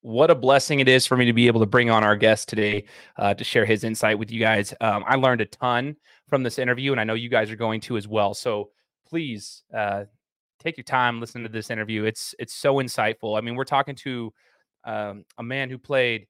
what a blessing it is for me to be able to bring on our guest today uh, to share his insight with you guys. Um, I learned a ton from this interview, and I know you guys are going to as well. So please uh, take your time, listen to this interview. It's it's so insightful. I mean, we're talking to um, a man who played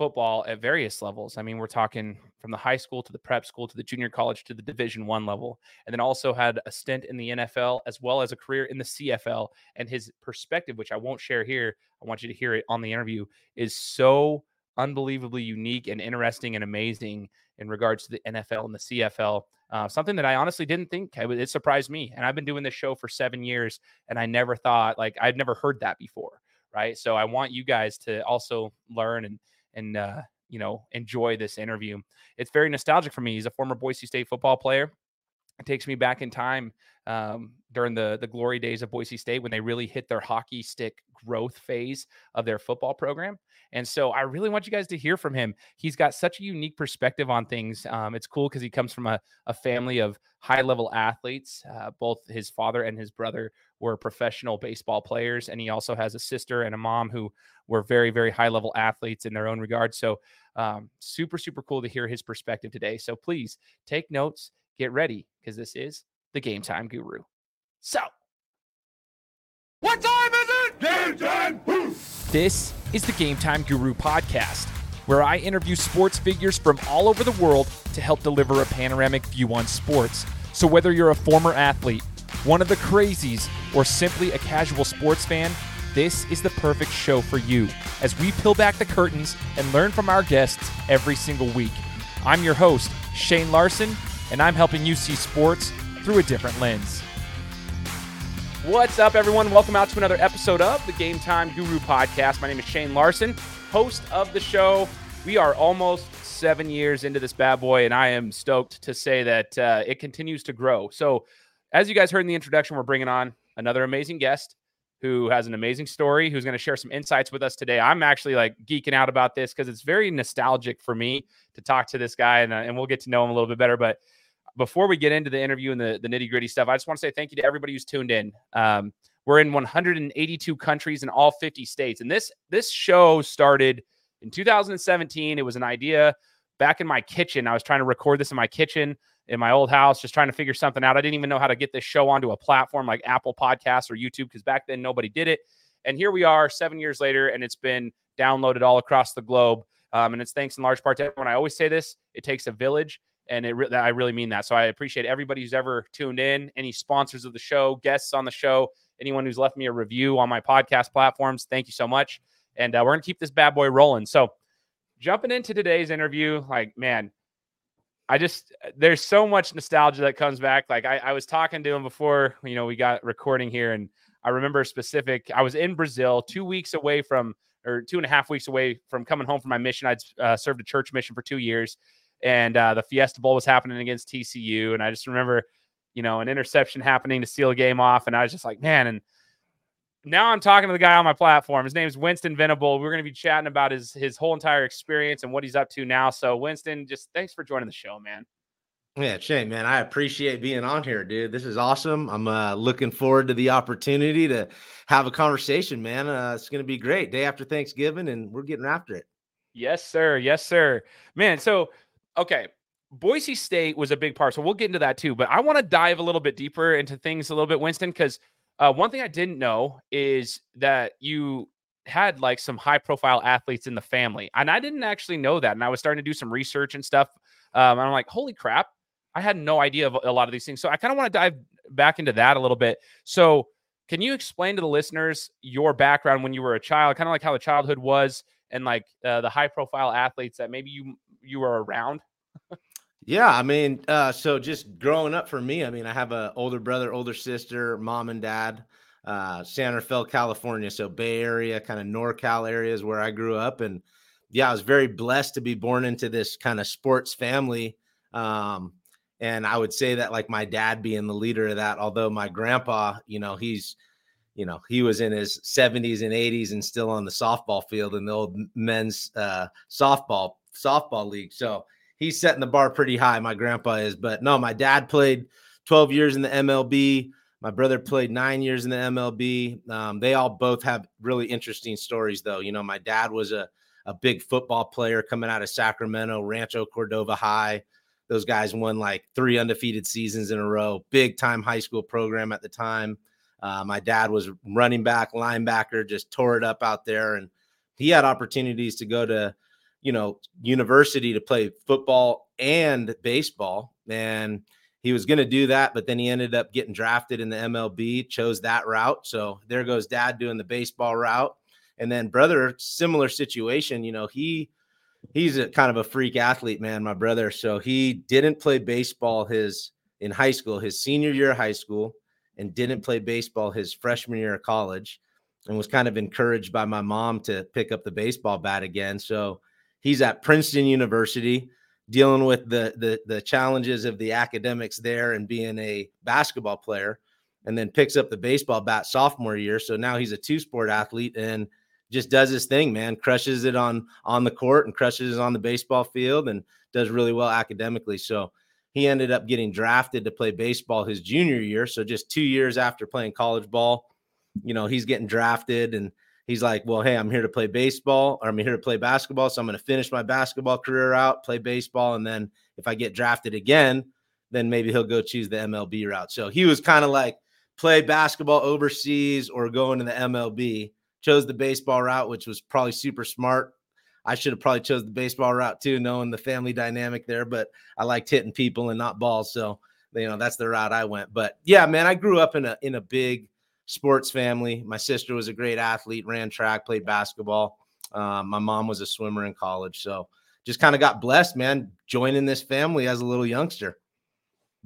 football at various levels. I mean, we're talking from the high school to the prep school to the junior college to the Division One level, and then also had a stint in the NFL as well as a career in the CFL. And his perspective, which I won't share here, I want you to hear it on the interview, is so unbelievably unique and interesting and amazing in regards to the NFL and the CFL. Uh, something that I honestly didn't think it surprised me. And I've been doing this show for seven years, and I never thought like I'd never heard that before. Right. So I want you guys to also learn and and uh, you know enjoy this interview. It's very nostalgic for me. He's a former Boise State football player. It takes me back in time um, during the the glory days of Boise State when they really hit their hockey stick growth phase of their football program. And so I really want you guys to hear from him. He's got such a unique perspective on things. Um, it's cool because he comes from a, a family of high level athletes. Uh, both his father and his brother were professional baseball players. And he also has a sister and a mom who were very, very high level athletes in their own regard. So um, super, super cool to hear his perspective today. So please take notes, get ready because this is the Game Time Guru. So, what time is it? Game time! This is the Game Time Guru podcast, where I interview sports figures from all over the world to help deliver a panoramic view on sports. So, whether you're a former athlete, one of the crazies, or simply a casual sports fan, this is the perfect show for you as we peel back the curtains and learn from our guests every single week. I'm your host, Shane Larson, and I'm helping you see sports through a different lens. What's up, everyone? Welcome out to another episode of the Game Time Guru podcast. My name is Shane Larson, host of the show. We are almost seven years into this bad boy, and I am stoked to say that uh, it continues to grow. So, as you guys heard in the introduction, we're bringing on another amazing guest who has an amazing story, who's going to share some insights with us today. I'm actually like geeking out about this because it's very nostalgic for me to talk to this guy, and, uh, and we'll get to know him a little bit better. But before we get into the interview and the, the nitty gritty stuff, I just want to say thank you to everybody who's tuned in. Um, we're in 182 countries in all 50 states, and this this show started in 2017. It was an idea back in my kitchen. I was trying to record this in my kitchen in my old house, just trying to figure something out. I didn't even know how to get this show onto a platform like Apple Podcasts or YouTube because back then nobody did it. And here we are, seven years later, and it's been downloaded all across the globe. Um, and it's thanks in large part to everyone. I always say this: it takes a village and it re- I really mean that. So I appreciate everybody who's ever tuned in, any sponsors of the show, guests on the show, anyone who's left me a review on my podcast platforms. Thank you so much, and uh, we're gonna keep this bad boy rolling. So jumping into today's interview, like man, I just there's so much nostalgia that comes back. Like I, I was talking to him before, you know, we got recording here, and I remember specific. I was in Brazil, two weeks away from, or two and a half weeks away from coming home from my mission. I'd uh, served a church mission for two years and uh, the Fiesta Bowl was happening against TCU, and I just remember, you know, an interception happening to seal a game off, and I was just like, man, and now I'm talking to the guy on my platform. His name is Winston Venable. We're going to be chatting about his his whole entire experience and what he's up to now. So, Winston, just thanks for joining the show, man. Yeah, Shane, man, I appreciate being on here, dude. This is awesome. I'm uh, looking forward to the opportunity to have a conversation, man. Uh, it's going to be great. Day after Thanksgiving, and we're getting after it. Yes, sir. Yes, sir. Man, so okay, Boise State was a big part. So we'll get into that too. But I want to dive a little bit deeper into things a little bit, Winston, because uh, one thing I didn't know is that you had like some high profile athletes in the family. And I didn't actually know that. And I was starting to do some research and stuff. Um, and I'm like, holy crap, I had no idea of a lot of these things. So I kind of want to dive back into that a little bit. So, can you explain to the listeners your background when you were a child, kind of like how the childhood was, and like uh, the high profile athletes that maybe you you were around? Yeah, I mean, uh, so just growing up for me, I mean, I have an older brother, older sister, mom and dad, uh, San Rafael, California, so Bay Area, kind of NorCal areas where I grew up, and yeah, I was very blessed to be born into this kind of sports family. Um, and I would say that like my dad being the leader of that, although my grandpa, you know, he's you know, he was in his 70s and 80s and still on the softball field in the old men's uh, softball softball league. So he's setting the bar pretty high. My grandpa is, but no, my dad played 12 years in the MLB. My brother played nine years in the MLB. Um, they all both have really interesting stories, though. You know, my dad was a, a big football player coming out of Sacramento, Rancho Cordova High. Those guys won like three undefeated seasons in a row, big time high school program at the time. Uh, my dad was running back, linebacker, just tore it up out there. And he had opportunities to go to, you know, university to play football and baseball. And he was going to do that, but then he ended up getting drafted in the MLB, chose that route. So there goes dad doing the baseball route. And then brother, similar situation, you know, he he's a kind of a freak athlete, man, my brother. So he didn't play baseball his in high school, his senior year of high school, and didn't play baseball his freshman year of college, and was kind of encouraged by my mom to pick up the baseball bat again. So he's at Princeton University dealing with the the the challenges of the academics there and being a basketball player and then picks up the baseball bat sophomore year. So now he's a two sport athlete and just does his thing man. Crushes it on on the court and crushes it on the baseball field and does really well academically. So he ended up getting drafted to play baseball his junior year. So just 2 years after playing college ball you know he's getting drafted and he's like, well, hey, I'm here to play baseball or I'm here to play basketball. So I'm going to finish my basketball career out, play baseball. And then if I get drafted again, then maybe he'll go choose the MLB route. So he was kind of like play basketball overseas or go into the MLB. Chose the baseball route, which was probably super smart. I should have probably chose the baseball route too, knowing the family dynamic there. But I liked hitting people and not balls, so you know that's the route I went. But yeah, man, I grew up in a in a big sports family. My sister was a great athlete, ran track, played basketball. Um, my mom was a swimmer in college. So just kind of got blessed, man, joining this family as a little youngster.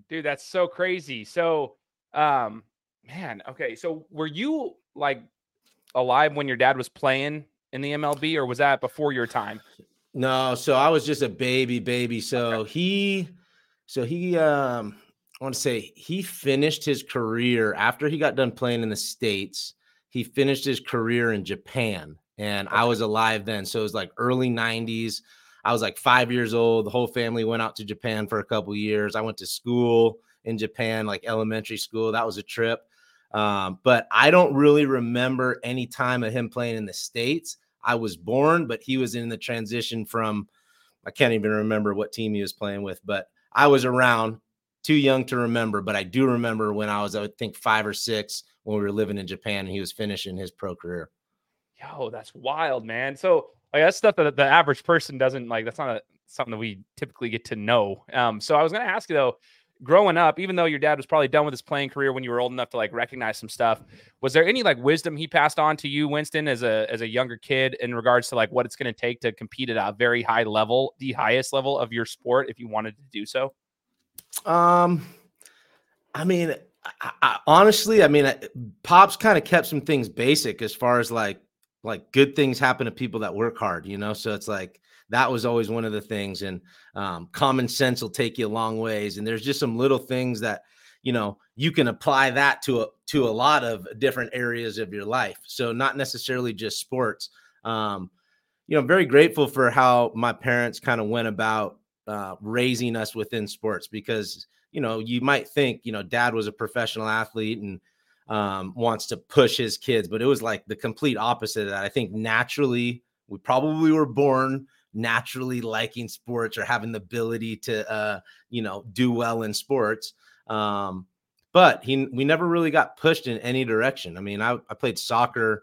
Dude, that's so crazy. So, um, man, okay. So were you like alive when your dad was playing in the MLB or was that before your time? No, so I was just a baby, baby. So okay. he, so he, um, want to say he finished his career after he got done playing in the States. He finished his career in Japan, and okay. I was alive then. So it was like early 90s. I was like five years old. The whole family went out to Japan for a couple years. I went to school in Japan, like elementary school. That was a trip. Um, but I don't really remember any time of him playing in the States. I was born, but he was in the transition from, I can't even remember what team he was playing with, but I was around too young to remember, but I do remember when I was, I think, five or six when we were living in Japan and he was finishing his pro career. Yo, that's wild, man. So like that's stuff that the average person doesn't like. That's not a, something that we typically get to know. Um, so I was going to ask you though, growing up, even though your dad was probably done with his playing career when you were old enough to like recognize some stuff, was there any like wisdom he passed on to you, Winston, as a as a younger kid in regards to like what it's going to take to compete at a very high level, the highest level of your sport, if you wanted to do so? Um, I mean, I, I, honestly, I mean, Pops kind of kept some things basic as far as like like good things happen to people that work hard, you know. So it's like that was always one of the things, and um, common sense will take you a long ways. And there's just some little things that you know you can apply that to a to a lot of different areas of your life. So not necessarily just sports. Um, you know, I'm very grateful for how my parents kind of went about uh, raising us within sports because you know you might think you know dad was a professional athlete and um, wants to push his kids but it was like the complete opposite of that. I think naturally we probably were born naturally liking sports or having the ability to uh, you know do well in sports um, but he we never really got pushed in any direction. I mean i, I played soccer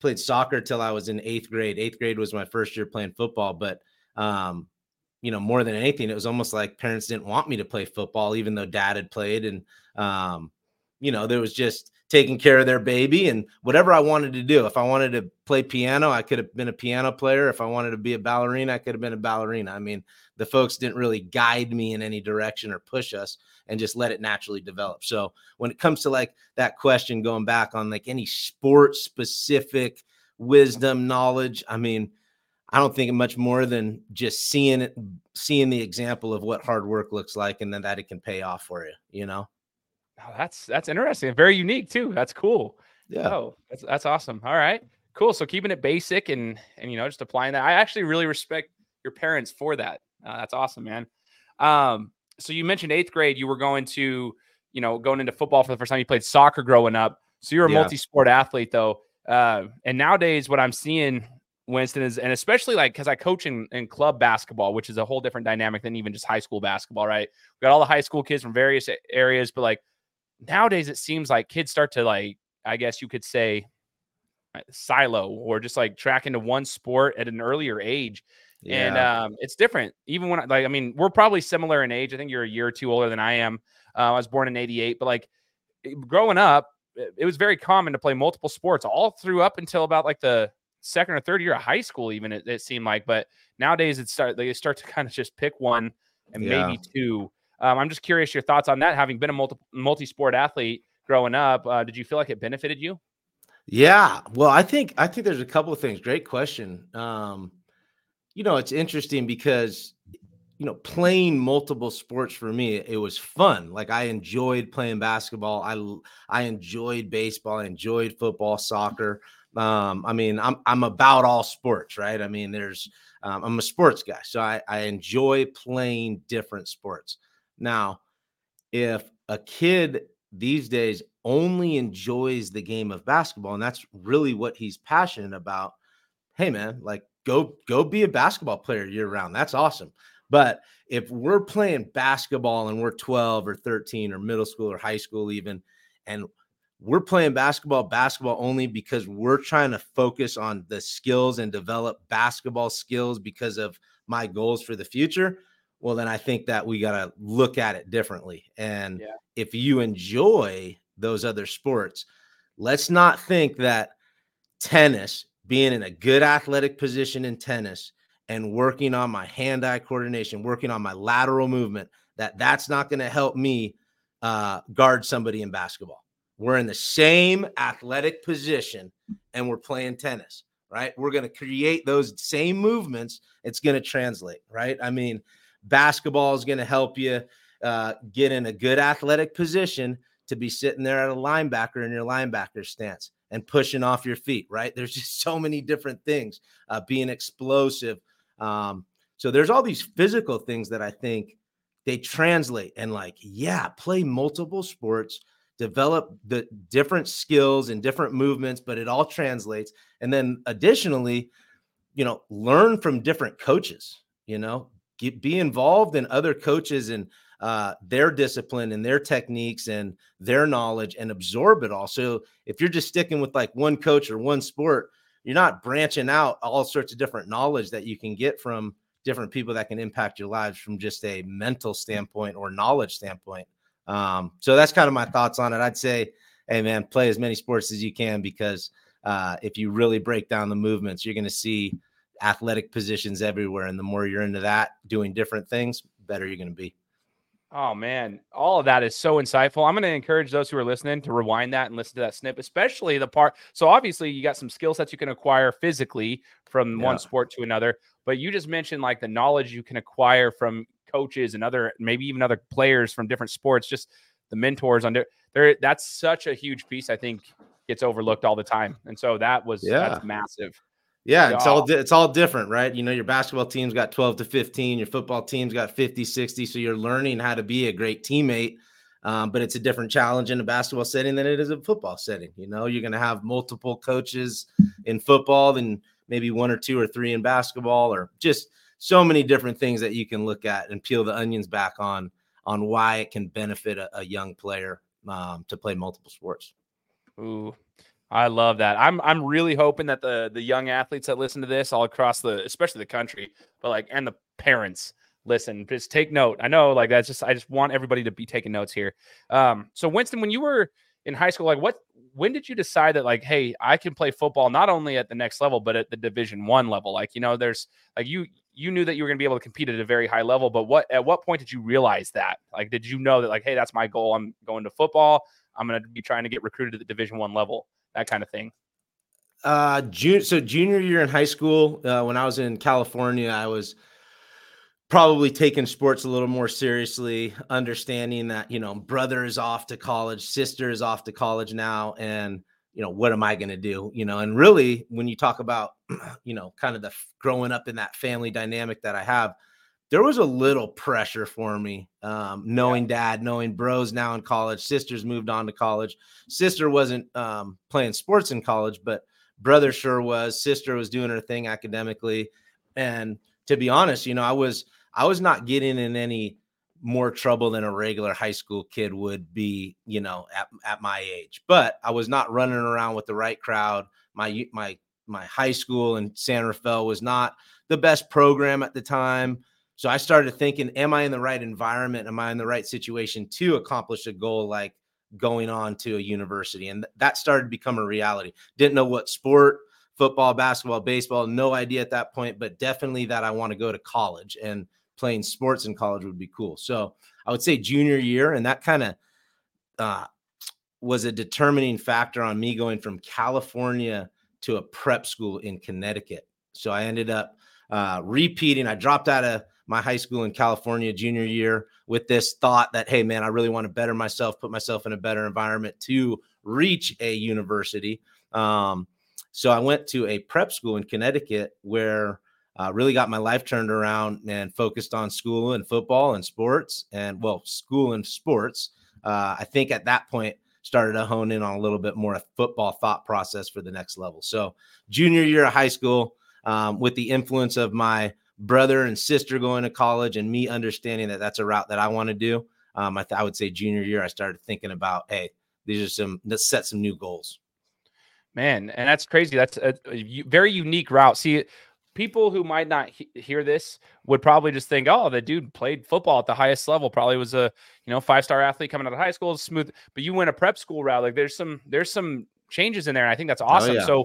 played soccer till i was in eighth grade. Eighth grade was my first year playing football but um, you know, more than anything, it was almost like parents didn't want me to play football, even though dad had played. And, um, you know, there was just taking care of their baby and whatever I wanted to do. If I wanted to play piano, I could have been a piano player. If I wanted to be a ballerina, I could have been a ballerina. I mean, the folks didn't really guide me in any direction or push us and just let it naturally develop. So when it comes to like that question going back on like any sport specific wisdom, knowledge, I mean, I don't think much more than just seeing it, seeing the example of what hard work looks like, and then that it can pay off for you. You know. Oh, that's that's interesting. Very unique too. That's cool. Yeah. Oh, that's that's awesome. All right. Cool. So keeping it basic and and you know just applying that. I actually really respect your parents for that. Uh, that's awesome, man. Um, so you mentioned eighth grade. You were going to you know, going into football for the first time. You played soccer growing up, so you're a yeah. multi-sport athlete, though. Uh, and nowadays, what I'm seeing, Winston, is and especially like because I coach in, in club basketball, which is a whole different dynamic than even just high school basketball, right? We got all the high school kids from various areas, but like nowadays, it seems like kids start to like, I guess you could say, silo or just like track into one sport at an earlier age. Yeah. And um, it's different. Even when, like, I mean, we're probably similar in age. I think you're a year or two older than I am. Uh, I was born in 88, but like growing up, it was very common to play multiple sports all through up until about like the second or third year of high school, even it, it seemed like. But nowadays, it start they start to kind of just pick one and yeah. maybe two. Um, I'm just curious your thoughts on that. Having been a multi multi sport athlete growing up, uh, did you feel like it benefited you? Yeah, well, I think I think there's a couple of things. Great question. Um, you know, it's interesting because you know, playing multiple sports for me, it was fun. Like I enjoyed playing basketball. I I enjoyed baseball. I enjoyed football, soccer. Um, I mean, I'm I'm about all sports, right? I mean, there's um, I'm a sports guy, so I, I enjoy playing different sports. Now, if a kid these days only enjoys the game of basketball, and that's really what he's passionate about, hey man, like go go be a basketball player year round. That's awesome. But if we're playing basketball and we're 12 or 13 or middle school or high school, even, and we're playing basketball, basketball only because we're trying to focus on the skills and develop basketball skills because of my goals for the future. Well, then I think that we got to look at it differently. And yeah. if you enjoy those other sports, let's not think that tennis, being in a good athletic position in tennis, and working on my hand-eye coordination, working on my lateral movement, that that's not going to help me uh, guard somebody in basketball. We're in the same athletic position and we're playing tennis, right? We're going to create those same movements. It's going to translate, right? I mean, basketball is going to help you uh, get in a good athletic position to be sitting there at a linebacker in your linebacker stance and pushing off your feet, right? There's just so many different things. Uh, being explosive, um, so there's all these physical things that I think they translate and like, yeah, play multiple sports, develop the different skills and different movements, but it all translates. And then additionally, you know, learn from different coaches, you know, get, be involved in other coaches and uh, their discipline and their techniques and their knowledge and absorb it all. So if you're just sticking with like one coach or one sport, you're not branching out all sorts of different knowledge that you can get from different people that can impact your lives from just a mental standpoint or knowledge standpoint. Um, so that's kind of my thoughts on it. I'd say, hey man, play as many sports as you can because uh, if you really break down the movements, you're going to see athletic positions everywhere, and the more you're into that, doing different things, better you're going to be. Oh man, all of that is so insightful. I'm going to encourage those who are listening to rewind that and listen to that snip, especially the part. So obviously, you got some skill sets you can acquire physically from yeah. one sport to another, but you just mentioned like the knowledge you can acquire from coaches and other, maybe even other players from different sports. Just the mentors under there. That's such a huge piece. I think gets overlooked all the time, and so that was yeah. that's massive. Yeah, it's all it's all different, right? You know, your basketball team's got 12 to 15, your football team's got 50, 60. So you're learning how to be a great teammate. Um, but it's a different challenge in a basketball setting than it is a football setting. You know, you're going to have multiple coaches in football than maybe one or two or three in basketball, or just so many different things that you can look at and peel the onions back on on why it can benefit a, a young player um, to play multiple sports. Ooh, I love that. I'm I'm really hoping that the the young athletes that listen to this all across the especially the country, but like and the parents listen, just take note. I know like that's just I just want everybody to be taking notes here. Um so Winston, when you were in high school, like what when did you decide that like, hey, I can play football not only at the next level, but at the division one level? Like, you know, there's like you you knew that you were going to be able to compete at a very high level, but what at what point did you realize that? Like, did you know that like, hey, that's my goal? I'm going to football. I'm going to be trying to get recruited at the division one level that kind of thing? Uh, June. So junior year in high school, uh, when I was in California, I was probably taking sports a little more seriously, understanding that you know brother is off to college, sister is off to college now, and you know what am I going to do? You know, and really when you talk about you know kind of the growing up in that family dynamic that I have, there was a little pressure for me, um, knowing dad, knowing bros now in college, sisters moved on to college. Sister wasn't um, playing sports in college, but brother sure was. Sister was doing her thing academically, and to be honest, you know, I was I was not getting in any more trouble than a regular high school kid would be, you know, at, at my age. But I was not running around with the right crowd. My my my high school in San Rafael was not the best program at the time. So I started thinking, am I in the right environment? Am I in the right situation to accomplish a goal like going on to a university? And that started to become a reality. Didn't know what sport, football, basketball, baseball, no idea at that point, but definitely that I want to go to college and playing sports in college would be cool. So I would say junior year, and that kind of uh, was a determining factor on me going from California to a prep school in Connecticut. So I ended up uh, repeating. I dropped out of my high school in California junior year with this thought that, hey, man, I really want to better myself, put myself in a better environment to reach a university. Um, so I went to a prep school in Connecticut where uh, really got my life turned around and focused on school and football and sports and well, school and sports. Uh, I think at that point started to hone in on a little bit more football thought process for the next level. So junior year of high school, um, with the influence of my brother and sister going to college and me understanding that that's a route that I want to do. Um, I, th- I would say junior year, I started thinking about, hey, these are some let's set some new goals. Man, and that's crazy. That's a, a very unique route. See, people who might not he- hear this would probably just think, "Oh, the dude played football at the highest level. Probably was a you know five star athlete coming out of high school, smooth." But you went a prep school route. Like there's some there's some changes in there. And I think that's oh, awesome. Oh, yeah. So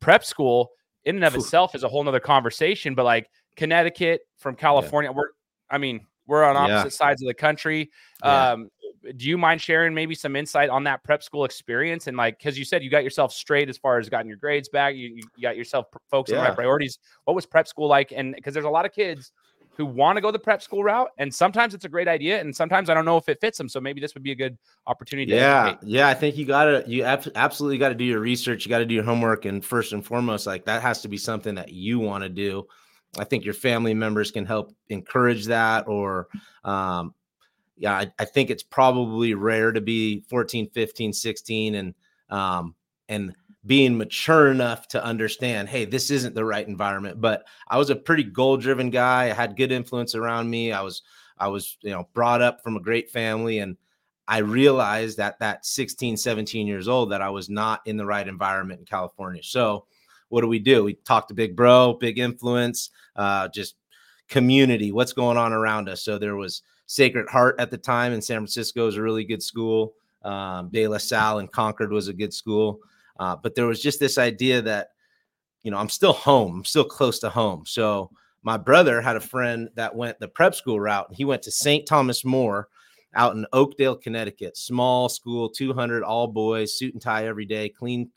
prep school in and of itself is a whole nother conversation. But like Connecticut from California, yeah. we're I mean we're on opposite yeah. sides of the country. Um, do you mind sharing maybe some insight on that prep school experience? And like because you said you got yourself straight as far as gotten your grades back you, you got yourself focused yeah. on right priorities. What was prep school like? And because there's a lot of kids who want to go the prep school route and sometimes it's a great idea and sometimes i don't know if it fits them so maybe this would be a good opportunity yeah yeah i think you gotta you absolutely got to do your research you got to do your homework and first and foremost like that has to be something that you want to do. I think your family members can help encourage that or um, yeah, I, I, think it's probably rare to be 14, 15, 16 and um, and being mature enough to understand, hey, this isn't the right environment. But I was a pretty goal driven guy. I had good influence around me. I was I was, you know, brought up from a great family and I realized that that 16, 17 years old that I was not in the right environment in California. So, what do we do? We talk to Big Bro, big influence, uh, just community, what's going on around us. So there was Sacred Heart at the time in San Francisco was a really good school. Um, De La Salle in Concord was a good school. Uh, but there was just this idea that, you know, I'm still home, I'm still close to home. So my brother had a friend that went the prep school route. He went to St. Thomas More out in Oakdale, Connecticut, small school, 200 all boys, suit and tie every day, clean,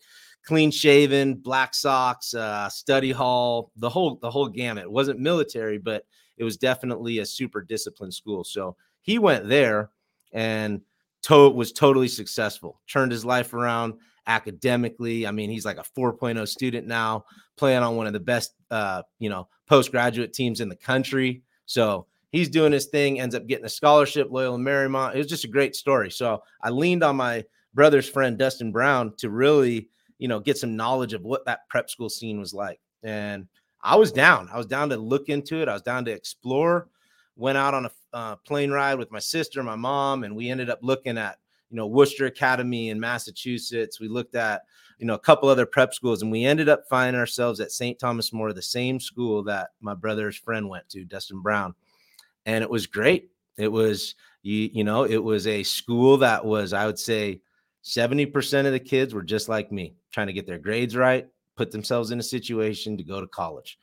clean shaven, black socks, uh, study hall, the whole the whole gamut. It wasn't military, but it was definitely a super disciplined school. So he went there and to- was totally successful, turned his life around academically. I mean, he's like a 4.0 student now, playing on one of the best, uh, you know, postgraduate teams in the country. So he's doing his thing, ends up getting a scholarship, Loyola Marymount. It was just a great story. So I leaned on my brother's friend, Dustin Brown, to really, you know, get some knowledge of what that prep school scene was like. And I was down. I was down to look into it. I was down to explore. Went out on a uh, plane ride with my sister, my mom, and we ended up looking at you know Worcester Academy in Massachusetts. We looked at you know a couple other prep schools, and we ended up finding ourselves at St. Thomas More, the same school that my brother's friend went to, Dustin Brown, and it was great. It was you you know it was a school that was I would say 70% of the kids were just like me, trying to get their grades right, put themselves in a situation to go to college.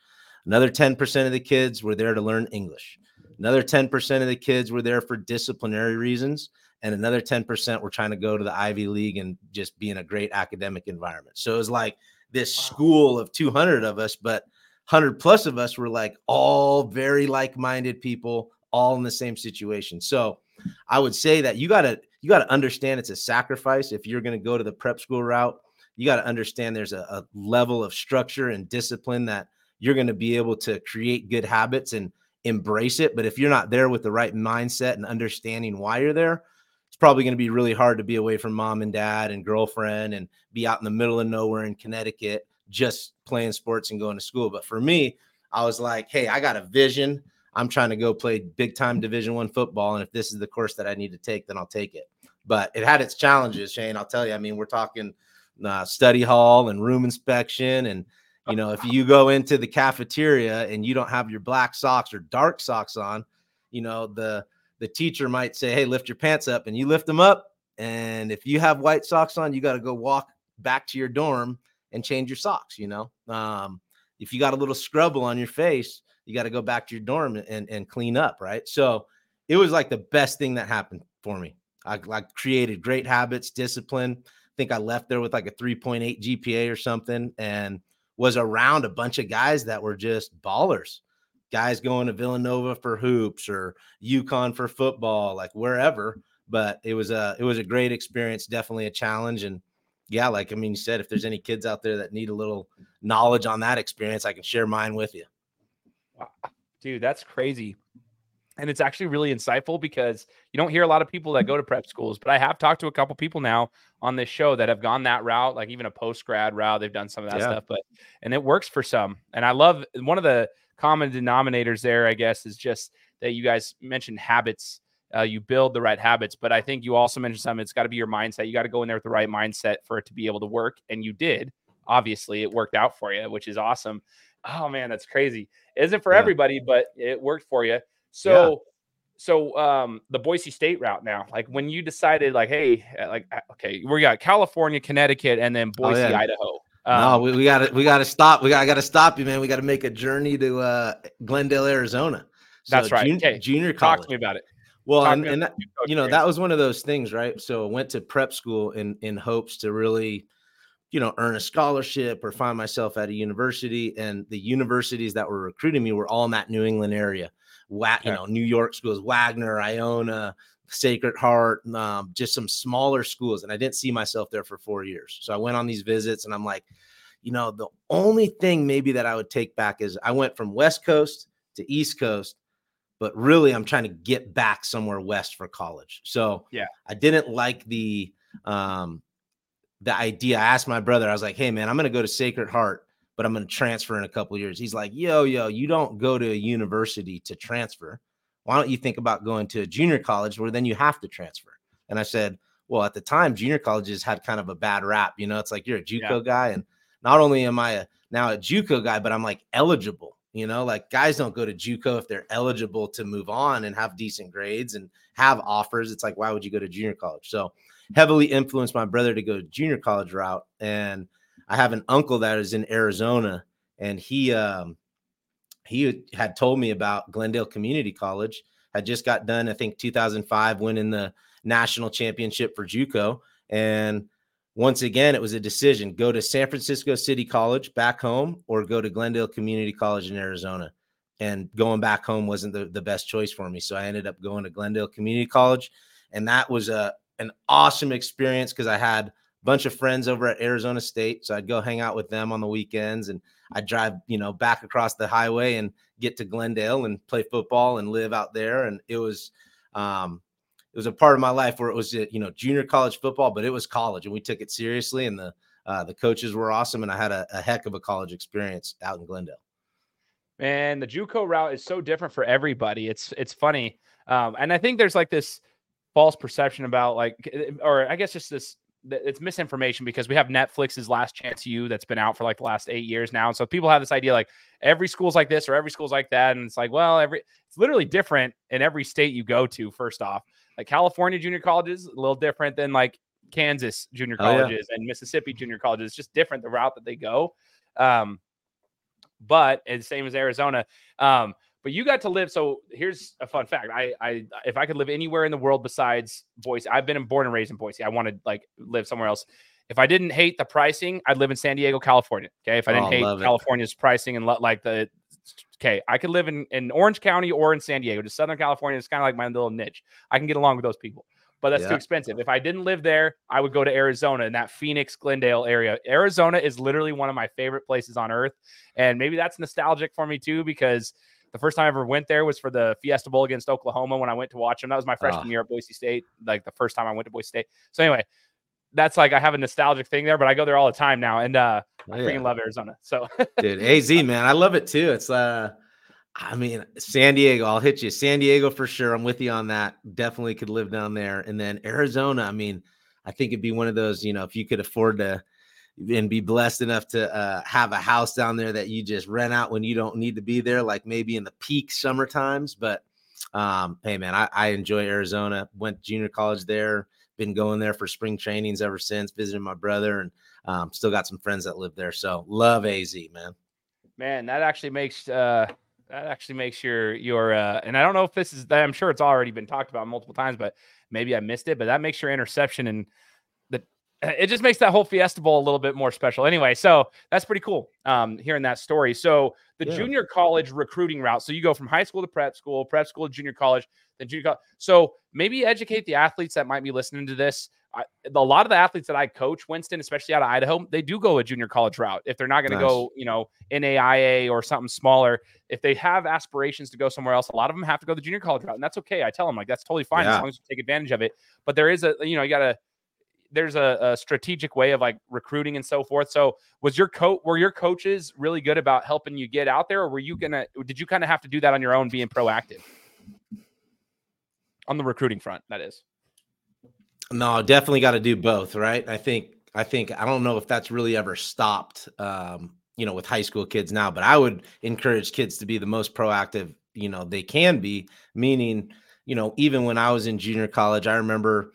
Another 10% of the kids were there to learn English. Another 10% of the kids were there for disciplinary reasons. And another 10% were trying to go to the Ivy League and just be in a great academic environment. So it was like this school of 200 of us, but 100 plus of us were like all very like minded people, all in the same situation. So I would say that you got to you got to understand it's a sacrifice if you're going to go to the prep school route you got to understand there's a, a, level of structure and discipline that you're going to be able to create good habits and embrace it. But if you're not there with the right mindset and understanding why you're there, it's probably going to be really hard to be away from mom and dad and girlfriend and be out in the middle of nowhere in Connecticut just playing sports and going to school. But for me, I was like, hey, I got a vision. I'm trying to go play big time Division One football, and if this is the course that I need to take, then I'll take it. But it had its challenges, Shane. I'll tell you. I mean, we're talking uh, study hall and room inspection, and you know, if you go into the cafeteria and you don't have your black socks or dark socks on, you know, the the teacher might say, "Hey, lift your pants up," and you lift them up. And if you have white socks on, you got to go walk back to your dorm and change your socks. You know, um, if you got a little scrubble on your face, you got to go back to your dorm and, and clean up, right? So it was like the best thing that happened for me. I, I created great habits, discipline. Think I left there with like a 3.8 GPA or something and was around a bunch of guys that were just ballers. Guys going to Villanova for hoops or UConn for football, like wherever. But it was a it was a great experience, definitely a challenge. And yeah, like I mean, you said, if there's any kids out there that need a little knowledge on that experience, I can share mine with you. Wow. Dude, that's crazy. And it's actually really insightful because you don't hear a lot of people that go to prep schools, but I have talked to a couple people now on this show that have gone that route, like even a post grad route. They've done some of that yeah. stuff, but and it works for some. And I love one of the common denominators there, I guess, is just that you guys mentioned habits. Uh, you build the right habits, but I think you also mentioned something. It's got to be your mindset. You got to go in there with the right mindset for it to be able to work, and you did. Obviously, it worked out for you, which is awesome. Oh man, that's crazy. It isn't for yeah. everybody, but it worked for you. So, yeah. so um, the Boise State route now, like when you decided, like, hey, uh, like, uh, okay, we got California, Connecticut, and then Boise, oh, yeah. Idaho. Um, no, we, we gotta we gotta stop. We gotta gotta stop you, man. We gotta make a journey to uh, Glendale, Arizona. So that's right. Jun- okay. Junior college. Talk to me about it. Well, Talk and, and that, you know that was one of those things, right? So I went to prep school in in hopes to really you know, earn a scholarship or find myself at a university. And the universities that were recruiting me were all in that New England area. Wa- you know, New York schools, Wagner, Iona, Sacred Heart, um, just some smaller schools. And I didn't see myself there for four years. So I went on these visits and I'm like, you know, the only thing maybe that I would take back is I went from West Coast to East Coast, but really I'm trying to get back somewhere west for college. So yeah, I didn't like the um the idea. I asked my brother, I was like, hey, man, I'm going to go to Sacred Heart, but I'm going to transfer in a couple years. He's like, yo, yo, you don't go to a university to transfer. Why don't you think about going to a junior college where then you have to transfer? And I said, well, at the time, junior colleges had kind of a bad rap. You know, it's like you're a JUCO yeah. guy. And not only am I a, now a JUCO guy, but I'm like eligible. You know, like guys don't go to JUCO if they're eligible to move on and have decent grades and have offers. It's like, why would you go to junior college? So heavily influenced my brother to go junior college route. And I have an uncle that is in Arizona, and he um, he had told me about Glendale Community College. Had just got done, I think, 2005, winning the national championship for JUCO. And once again, it was a decision: go to San Francisco City College back home, or go to Glendale Community College in Arizona. And going back home wasn't the, the best choice for me, so I ended up going to Glendale Community College, and that was a an awesome experience because I had bunch of friends over at Arizona State. So I'd go hang out with them on the weekends and I'd drive, you know, back across the highway and get to Glendale and play football and live out there. And it was, um, it was a part of my life where it was, you know, junior college football, but it was college and we took it seriously. And the, uh, the coaches were awesome. And I had a, a heck of a college experience out in Glendale. Man, the JUCO route is so different for everybody. It's, it's funny. Um, and I think there's like this, false perception about like, eh, or I guess just this it's misinformation because we have Netflix's Last Chance U that's been out for like the last eight years now. And so people have this idea like every school's like this or every school's like that. And it's like, well, every it's literally different in every state you go to, first off. Like California junior colleges, a little different than like Kansas junior colleges oh, yeah. and Mississippi junior colleges. It's just different the route that they go. Um, but it's same as Arizona. Um, but you got to live. So here's a fun fact. I, I, if I could live anywhere in the world besides Boise, I've been born and raised in Boise. I want to like live somewhere else. If I didn't hate the pricing, I'd live in San Diego, California. Okay. If I didn't oh, hate California's pricing and like the, okay, I could live in, in Orange County or in San Diego, just Southern California. It's kind of like my little niche. I can get along with those people but that's yeah. too expensive. If I didn't live there, I would go to Arizona in that Phoenix, Glendale area. Arizona is literally one of my favorite places on earth. And maybe that's nostalgic for me too, because The first time I ever went there was for the Fiesta Bowl against Oklahoma when I went to watch them. That was my freshman Oh. year at Boise State, like the first time I went to Boise State. So anyway, that's like I have a nostalgic thing there, but I go there all the time now, and uh, I Yeah. freaking love Arizona. So dude. AZ, man, I love it too. It's uh, I mean, San Diego. I'll hit you, San Diego for sure. I'm with you on that. Definitely could live down there, and then Arizona. I mean, I think it'd be one of those. You know, if you could afford to and be blessed enough to uh, have a house down there that you just rent out when you don't need to be there, like maybe in the peak summer times. But um, hey, man, I, I enjoy Arizona. Went to junior college there. Been going there for spring trainings ever since. Visiting my brother, and um, still got some friends that live there. So love AZ, man. man, that actually makes uh, that actually makes your your uh, and I don't know if this is I'm sure it's already been talked about multiple times, but maybe I missed it. But that makes your interception and it just makes that whole Fiesta Bowl a little bit more special. Anyway, so that's pretty cool. Um, hearing that story. So the Yeah. junior college recruiting route. So you go from high school to prep school, prep school to junior college, then junior college. So maybe educate the athletes that might be listening to this. I, a lot of the athletes that I coach, Winston, especially out of Idaho, they do go a junior college route. If they're not going to go, you know, NAIA or something smaller, if they have aspirations to go somewhere else, a lot of them have to go the junior college route, and that's okay. I tell them like that's totally fine as long as you take advantage of it. But there is a, you know, you got to. There's a, a strategic way of like recruiting and so forth. So, was your coach? Were your coaches really good about helping you get out there, or were you gonna? Did you kind of have to do that on your own, being proactive on the recruiting front? That is. No, definitely got to do both, right? I think I think I don't know if that's really ever stopped um, you know, with high school kids now, but I would encourage kids to be the most proactive, you know, they can be, meaning, you know, even when I was in junior college, I remember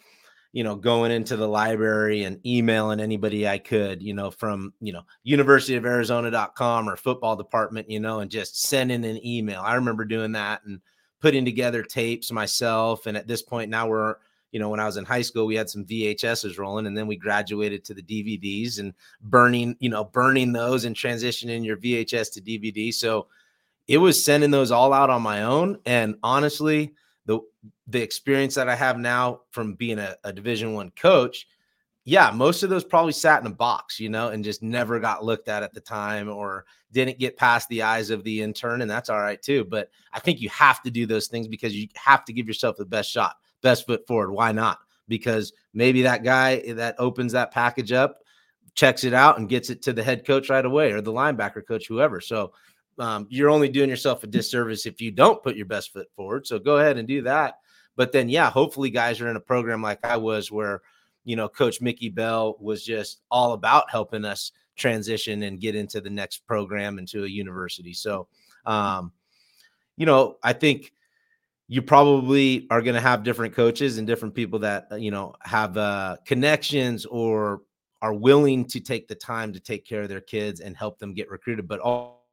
you know, going into the library and emailing anybody I could, you know, from, you know, University of Arizona.com or football department, you know, and just sending an email. I remember doing that and putting together tapes myself. And at this point now we're, you know, when I was in high school, we had some VHSs rolling and then we graduated to the DVDs and burning, you know, burning those and transitioning your VHS to DVD. So it was sending those all out on my own. And honestly, the the experience that I have now from being a, a division one coach, yeah, most of those probably sat in a box, you know, and just never got looked at at the time or didn't get past the eyes of the intern, and that's all right too. But I think you have to do those things because you have to give yourself the best shot, best foot forward. Why not? Because maybe that guy that opens that package up checks it out and gets it to the head coach right away or the linebacker coach, whoever. So um, you're only doing yourself a disservice if you don't put your best foot forward. So go ahead and do that. But then, yeah, hopefully, guys are in a program like I was, where you know, Coach Mickey Bell was just all about helping us transition and get into the next program into a university. So, um, you know, I think you probably are going to have different coaches and different people that uh, you know have uh, connections or are willing to take the time to take care of their kids and help them get recruited. But all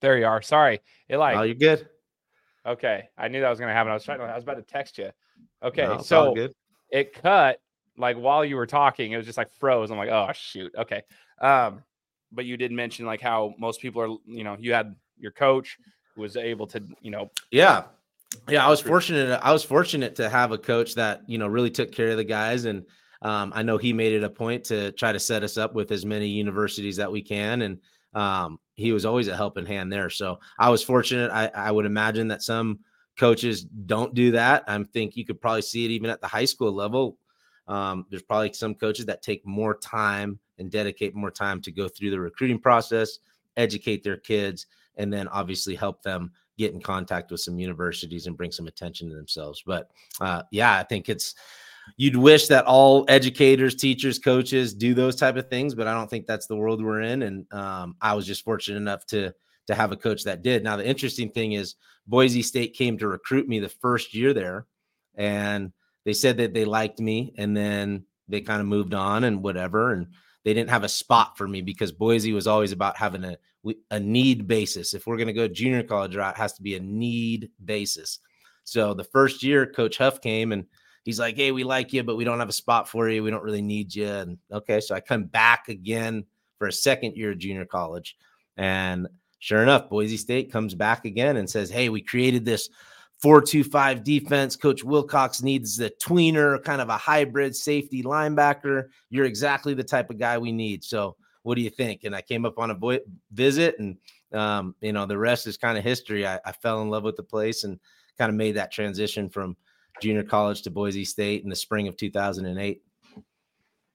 There you are. Sorry. It like oh, you're good. okay. I knew that was gonna happen. I was trying to I was about to text you. Okay, No, so good. it cut like while you were talking, it was just like froze. I'm like, oh shoot. Okay. Um, but you did mention like how most people are, you know, you had your coach who was able to, you know, Yeah. Yeah, I was fortunate. I was fortunate to have a coach that you know really took care of the guys, and um, I know he made it a point to try to set us up with as many universities that we can, and um, he was always a helping hand there. So I was fortunate. I, I would imagine that some coaches don't do that. I think you could probably see it even at the high school level. Um, there's probably some coaches that take more time and dedicate more time to go through the recruiting process, educate their kids, and then obviously help them get in contact with some universities and bring some attention to themselves. But uh, yeah, I think it's you'd wish that all educators, teachers, coaches do those type of things, but I don't think that's the world we're in. And um, I was just fortunate enough to to have a coach that did. Now the interesting thing is Boise State came to recruit me the first year there, and they said that they liked me, and then they kind of moved on and whatever, and they didn't have a spot for me because Boise was always about having a a need basis. If we're going to go junior college route, it has to be a need basis. So the first year, Coach Huff came and he's like, Hey, we like you, but we don't have a spot for you. We don't really need you. And okay, so I come back again for a second year of junior college. And sure enough, Boise State comes back again and says, Hey, we created this 4-2-5 defense. Coach Wilcox needs the tweener, kind of a hybrid safety linebacker. You're exactly the type of guy we need. So what do you think? And I came up on a vo- visit and um, you know, the rest is kind of history. I, I fell in love with the place and kind of made that transition from junior college to Boise State in the spring of 2008.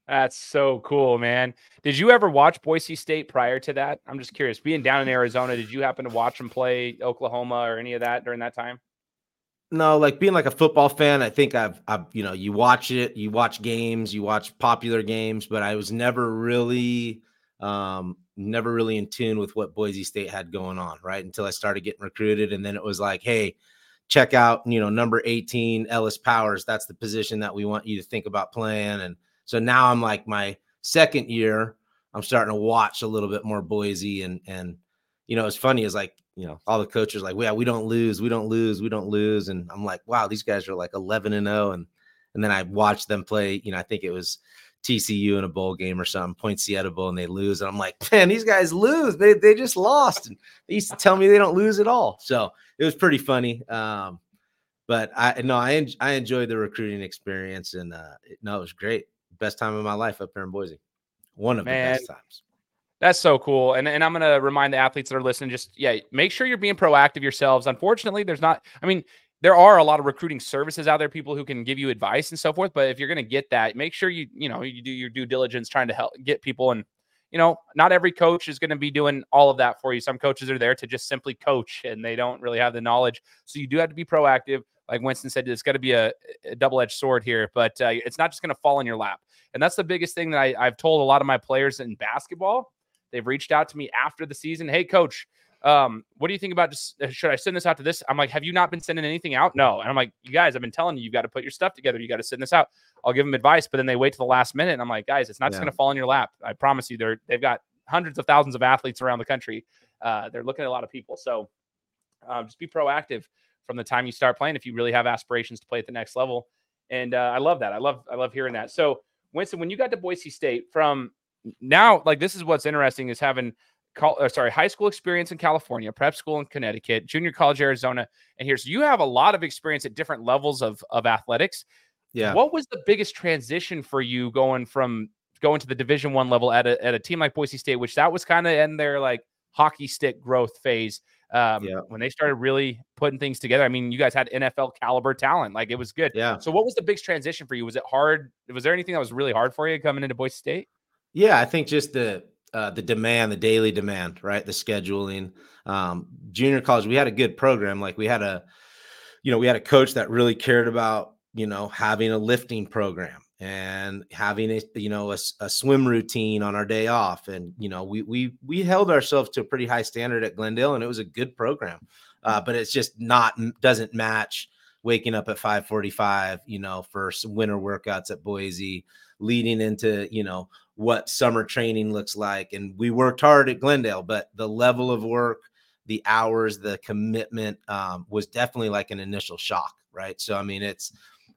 That's so cool, man. Did you ever watch Boise State prior to that? I'm just curious. Being down in Arizona, did you happen to watch them play Oklahoma or any of that during that time? No, like being like a football fan, I think I've, I've, you know, you watch it, you watch games, you watch popular games, but I was never really, um, never really in tune with what Boise State had going on, right? Until I started getting recruited. And then it was like, hey, check out, you know, number 18, Ellis Powers. That's the position that we want you to think about playing. And so now I'm like my second year, I'm starting to watch a little bit more Boise and and you know, it's funny is like, you know, all the coaches like, yeah, we don't lose, we don't lose, we don't lose. And I'm like, wow, these guys are like 11 and 0. And and then I watched them play, you know, I think it was TCU in a bowl game or something, Poinsettia Bowl, and they lose. And I'm like, man, these guys lose. They they just lost. And they used to tell me they don't lose at all. So it was pretty funny. Um, but I no, I I enjoyed the recruiting experience, and uh, no, it was great best time of my life up here in Boise. One of Man, the best times. That's so cool. And, and I'm going to remind the athletes that are listening just, yeah, make sure you're being proactive yourselves. Unfortunately, there's not, I mean, there are a lot of recruiting services out there, people who can give you advice and so forth. But if you're going to get that, make sure you, you know, you do your due diligence trying to help get people. And, you know, not every coach is going to be doing all of that for you. Some coaches are there to just simply coach and they don't really have the knowledge. So you do have to be proactive like Winston said, it's got to be a, a double edged sword here, but uh, it's not just going to fall in your lap. And that's the biggest thing that I, I've told a lot of my players in basketball. They've reached out to me after the season. Hey, coach, um, what do you think about just uh, should I send this out to this? I'm like, have you not been sending anything out? No. And I'm like, you guys, I've been telling you, you've got to put your stuff together. You got to send this out. I'll give them advice, but then they wait to the last minute. And I'm like, guys, it's not yeah. just going to fall in your lap. I promise you, they're they've got hundreds of thousands of athletes around the country. Uh, they're looking at a lot of people. So um, just be proactive from the time you start playing if you really have aspirations to play at the next level. And uh, I love that. I love I love hearing that. So Winston, when you got to Boise State, from now, like this is what's interesting is having call, uh, sorry, high school experience in California, prep school in Connecticut, junior college Arizona, and here. So you have a lot of experience at different levels of of athletics. Yeah. What was the biggest transition for you going from going to the Division One level at a at a team like Boise State, which that was kind of in their like hockey stick growth phase um, yeah. when they started really putting things together. I mean, you guys had NFL caliber talent, like it was good. Yeah. So, what was the big transition for you? Was it hard? Was there anything that was really hard for you coming into Boise State? Yeah, I think just the uh, the demand, the daily demand, right? The scheduling. Um, junior college, we had a good program. Like we had a, you know, we had a coach that really cared about, you know, having a lifting program and having a you know a, a, swim routine on our day off and you know we we we held ourselves to a pretty high standard at glendale and it was a good program uh, but it's just not doesn't match waking up at 5:45 you know for some winter workouts at boise leading into you know what summer training looks like and we worked hard at glendale but the level of work the hours the commitment um, was definitely like an initial shock right? So i mean it's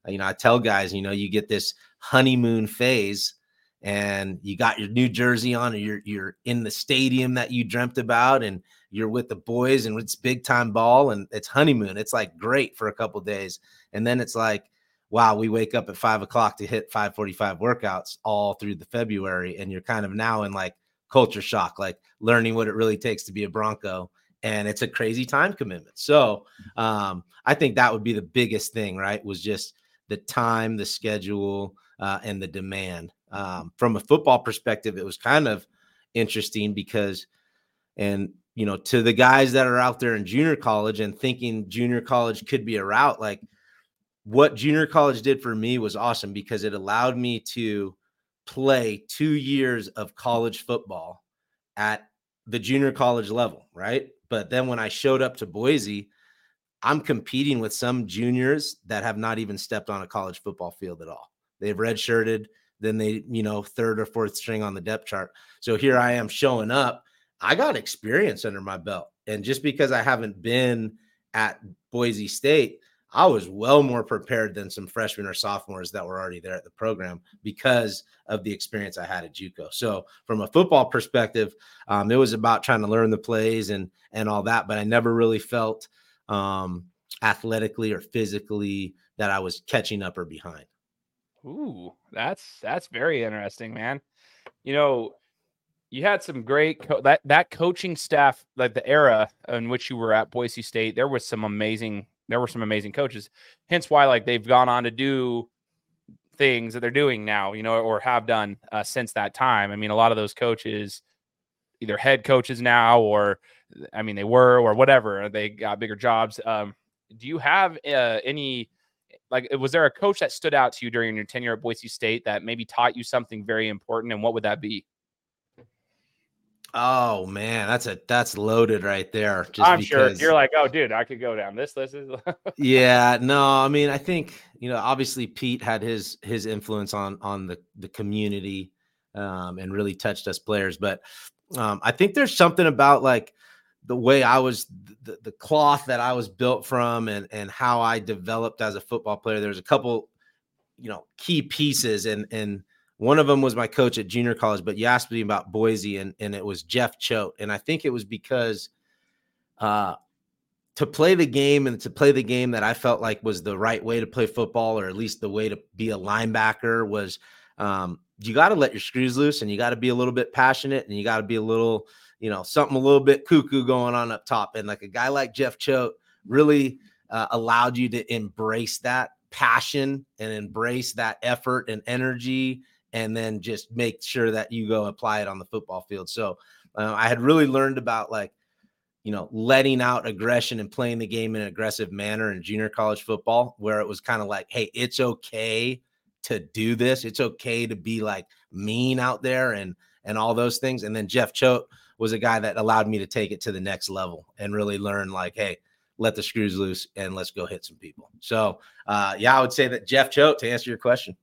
you know i tell guys you know you get this honeymoon phase and you got your new jersey on and you're you're in the stadium that you dreamt about and you're with the boys and it's big time ball and it's honeymoon. It's like great for a couple days. And then it's like wow we wake up at five o'clock to hit 545 workouts all through the february and you're kind of now in like culture shock like learning what it really takes to be a bronco and it's a crazy time commitment so um, i think that would be the biggest thing right was just the time the schedule uh, and the demand. Um, from a football perspective, it was kind of interesting because, and you know, to the guys that are out there in junior college and thinking junior college could be a route, like what junior college did for me was awesome because it allowed me to play two years of college football at the junior college level, right? But then when I showed up to Boise, I'm competing with some juniors that have not even stepped on a college football field at all. They've redshirted, then they, you know, third or fourth string on the depth chart. So here I am showing up I got experience under my belt. And just because I haven't been at Boise State, I was well more prepared than some freshmen or sophomores that were already there at the program because of the experience I had at JUCO. So, from a football perspective, um, it was about trying to learn the plays and and all that. But I never really felt um, athletically or physically that I was catching up or behind. Ooh, that's that's very interesting, man. You know, you had some great co- that that coaching staff, like the era in which you were at Boise State. There was some amazing there were some amazing coaches. Hence why like they've gone on to do things that they're doing now, you know, or have done uh, since that time. I mean, a lot of those coaches either head coaches now or I mean they were or whatever, they got bigger jobs. Um, do you have uh, any like was there a coach that stood out to you during your tenure at Boise State that maybe taught you something very important and what would that be? Oh man, that's a that's loaded right there. Just I'm sure you're like, oh, dude, I could go down this list. yeah, no, I mean, I think you know, obviously Pete had his his influence on on the the community, um, and really touched us players. But um, I think there's something about like the way I was, the, the cloth that I was built from, and and how I developed as a football player. There's a couple, you know, key pieces, and and one of them was my coach at junior college, but you asked me about Boise, and, and it was Jeff Choate. And I think it was because uh, to play the game and to play the game that I felt like was the right way to play football, or at least the way to be a linebacker, was um, you got to let your screws loose and you got to be a little bit passionate and you got to be a little, you know, something a little bit cuckoo going on up top. And like a guy like Jeff Choate really uh, allowed you to embrace that passion and embrace that effort and energy and then just make sure that you go apply it on the football field. So uh, I had really learned about like, you know, letting out aggression and playing the game in an aggressive manner in junior college football, where it was kind of like, hey, it's okay to do this. It's okay to be like mean out there and and all those things. And then Jeff Choate was a guy that allowed me to take it to the next level and really learn like, hey, let the screws loose and let's go hit some people. So uh, yeah, I would say that Jeff Choate to answer your question.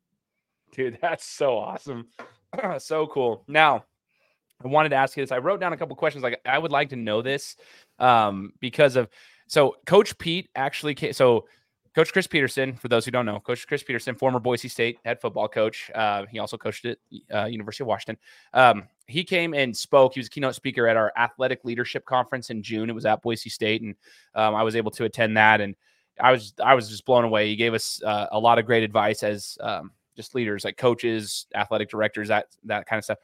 Dude, that's so awesome. so cool. Now, I wanted to ask you this. I wrote down a couple questions. Like, I would like to know this um, because of so Coach Pete actually came. So, Coach Chris Peterson, for those who don't know, Coach Chris Peterson, former Boise State head football coach. Uh, he also coached at uh, University of Washington. Um, he came and spoke. He was a keynote speaker at our athletic leadership conference in June. It was at Boise State, and um, I was able to attend that. And I was I was just blown away. He gave us uh, a lot of great advice as um, just leaders like coaches, athletic directors, that that kind of stuff.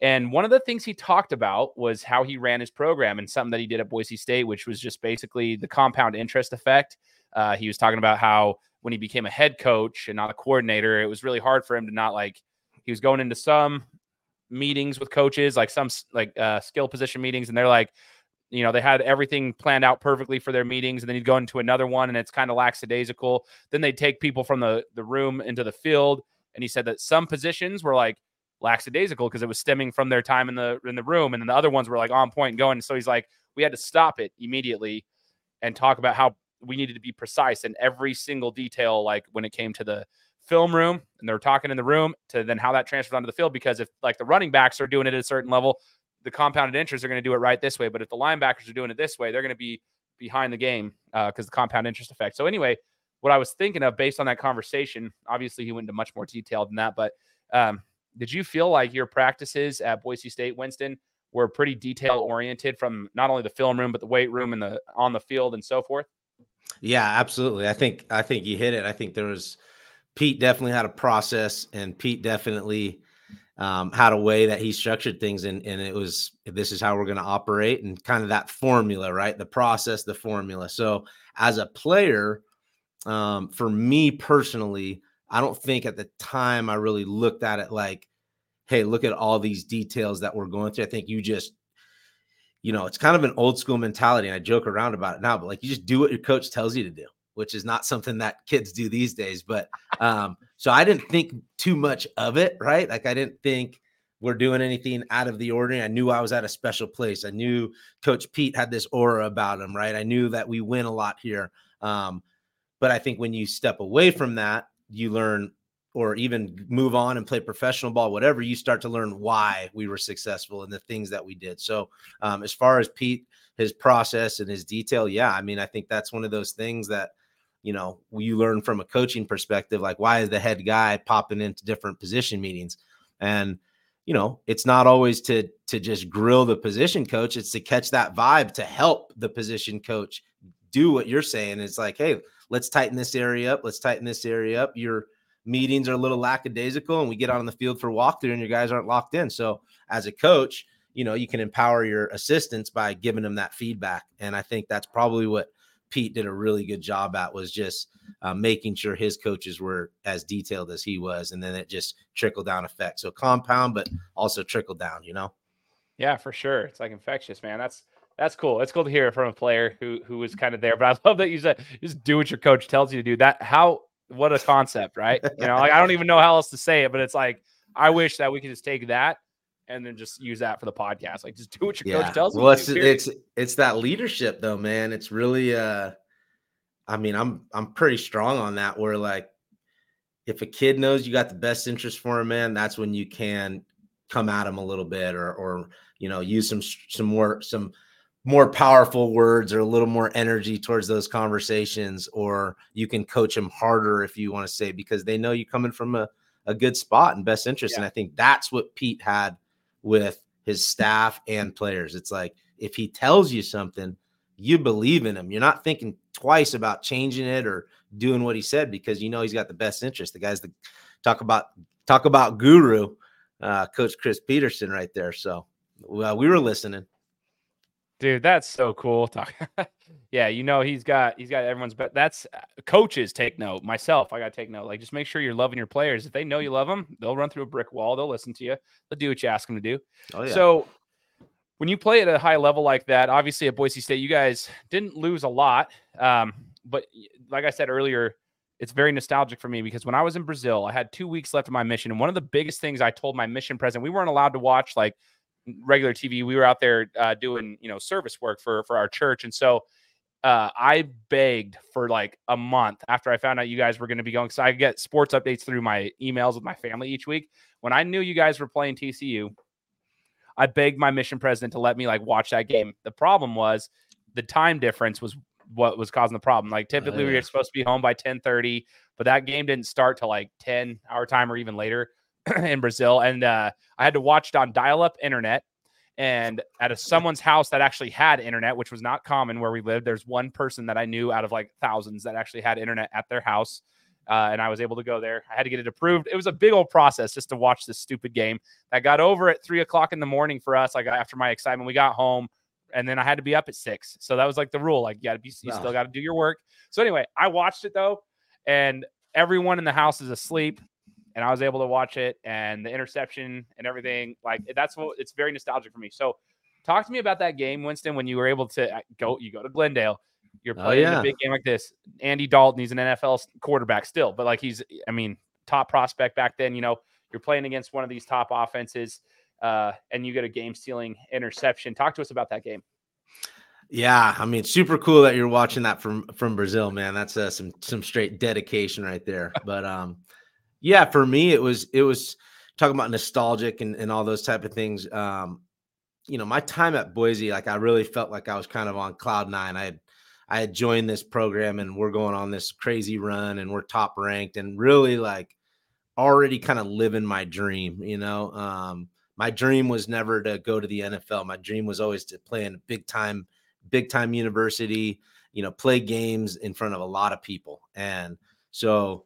And one of the things he talked about was how he ran his program and something that he did at Boise State, which was just basically the compound interest effect. Uh, he was talking about how when he became a head coach and not a coordinator, it was really hard for him to not like he was going into some meetings with coaches, like some like uh, skill position meetings, and they're like, you know, they had everything planned out perfectly for their meetings, and then you'd go into another one, and it's kind of lackadaisical. Then they'd take people from the the room into the field, and he said that some positions were like lackadaisical because it was stemming from their time in the in the room, and then the other ones were like on point going. So he's like, we had to stop it immediately and talk about how we needed to be precise in every single detail, like when it came to the film room and they're talking in the room to then how that transfers onto the field. Because if like the running backs are doing it at a certain level, the compounded interest are going to do it right this way. But if the linebackers are doing it this way, they're going to be behind the game because uh, the compound interest effect. So anyway, what I was thinking of based on that conversation, obviously he went into much more detail than that, but um, did you feel like your practices at Boise State, Winston, were pretty detail oriented from not only the film room but the weight room and the on the field and so forth? Yeah, absolutely. I think I think you hit it. I think there was Pete definitely had a process, and Pete definitely um, had a way that he structured things, and and it was this is how we're going to operate, and kind of that formula, right? The process, the formula. So as a player, um, for me personally, I don't think at the time I really looked at it like, hey, look at all these details that we're going through. I think you just, you know, it's kind of an old school mentality. And I joke around about it now, but like you just do what your coach tells you to do, which is not something that kids do these days. But um, so I didn't think too much of it, right? Like I didn't think we're doing anything out of the ordinary. I knew I was at a special place. I knew Coach Pete had this aura about him, right? I knew that we win a lot here. Um, but I think when you step away from that, you learn or even move on and play professional ball, whatever, you start to learn why we were successful and the things that we did. So, um, as far as Pete, his process and his detail, yeah, I mean, I think that's one of those things that you know you learn from a coaching perspective. Like, why is the head guy popping into different position meetings? And you know, it's not always to to just grill the position coach. It's to catch that vibe to help the position coach do what you're saying. It's like, hey, let's tighten this area up. Let's tighten this area up. Your meetings are a little lackadaisical, and we get out on the field for walkthrough, and your guys aren't locked in. So, as a coach, you know, you can empower your assistants by giving them that feedback. And I think that's probably what Pete did a really good job at was just uh, making sure his coaches were as detailed as he was, and then it just trickled down effect. So compound, but also trickle down. You know. Yeah, for sure. It's like infectious, man. That's that's cool. It's cool to hear from a player who who was kind of there. But I love that you said just do what your coach tells you to do. That how what a concept, right? You know, like I don't even know how else to say it, but it's like I wish that we could just take that and then just use that for the podcast. Like just do what your yeah. coach tells well, you. Well, it's it's it's that leadership though, man. It's really uh I mean, I'm I'm pretty strong on that where like if a kid knows you got the best interest for him, man, that's when you can come at him a little bit or or you know, use some some more some more powerful words or a little more energy towards those conversations or you can coach them harder if you want to say because they know you're coming from a, a good spot and best interest yeah. and i think that's what pete had with his staff and players. It's like if he tells you something, you believe in him. You're not thinking twice about changing it or doing what he said because you know he's got the best interest. The guys that talk about talk about guru, uh, Coach Chris peterson right there. So uh, we were listening. Dude, that's so cool. yeah, you know he's got he's got everyone's but that's uh, coaches take note. Myself, I got to take note. Like just make sure you're loving your players. If they know you love them, they'll run through a brick wall. They'll listen to you. They'll do what you ask them to do. Oh, yeah. So when you play at a high level like that, obviously at Boise State, you guys didn't lose a lot. Um, but like I said earlier, it's very nostalgic for me because when I was in Brazil, I had two weeks left of my mission. And one of the biggest things I told my mission president, we weren't allowed to watch like regular TV. We were out there uh, doing, you know, service work for for our church, and so uh, I begged for like a month after I found out you guys were going to be going. So I get sports updates through my emails with my family each week. When I knew you guys were playing TCU, I begged my mission president to let me like watch that game. The problem was the time difference was what was causing the problem. Like typically oh, yeah. we were supposed to be home by 10 30, but that game didn't start till like 10 our time or even later. in Brazil, and uh, I had to watch it on dial-up internet. And at a, someone's house that actually had internet, which was not common where we lived, there's one person that I knew out of like thousands that actually had internet at their house. Uh, and I was able to go there. I had to get it approved. It was a big old process just to watch this stupid game. That got over at three o'clock in the morning for us. Like after my excitement, we got home, and then I had to be up at six. So that was like the rule. Like you got to be, you still got to do your work. So anyway, I watched it though, and everyone in the house is asleep and I was able to watch it and the interception and everything. Like that's what it's very nostalgic for me. So, talk to me about that game, Winston, when you were able to uh, go. You go to Glendale. You're oh, playing oh, yeah. a big game like this. Andy Dalton, he's an NFL quarterback still, but like he's, I mean, top prospect back then. You know, you're playing against one of these top offenses, uh, and you get a game stealing interception. Talk to us about that game. Yeah, I mean, super cool that you're watching that from from Brazil, man. That's uh, some some straight dedication right there. But um, yeah, for me, it was it was talking about nostalgic and, and all those type of things. Um, you know, my time at Boise, like I really felt like I was kind of on cloud nine. I had I had joined this program and we're going on this crazy run and we're top ranked and really like already kind of living my dream, you know. Um, my dream was never to go to the NFL. My dream was always to play in a big time, big time university, you know, play games in front of a lot of people. And so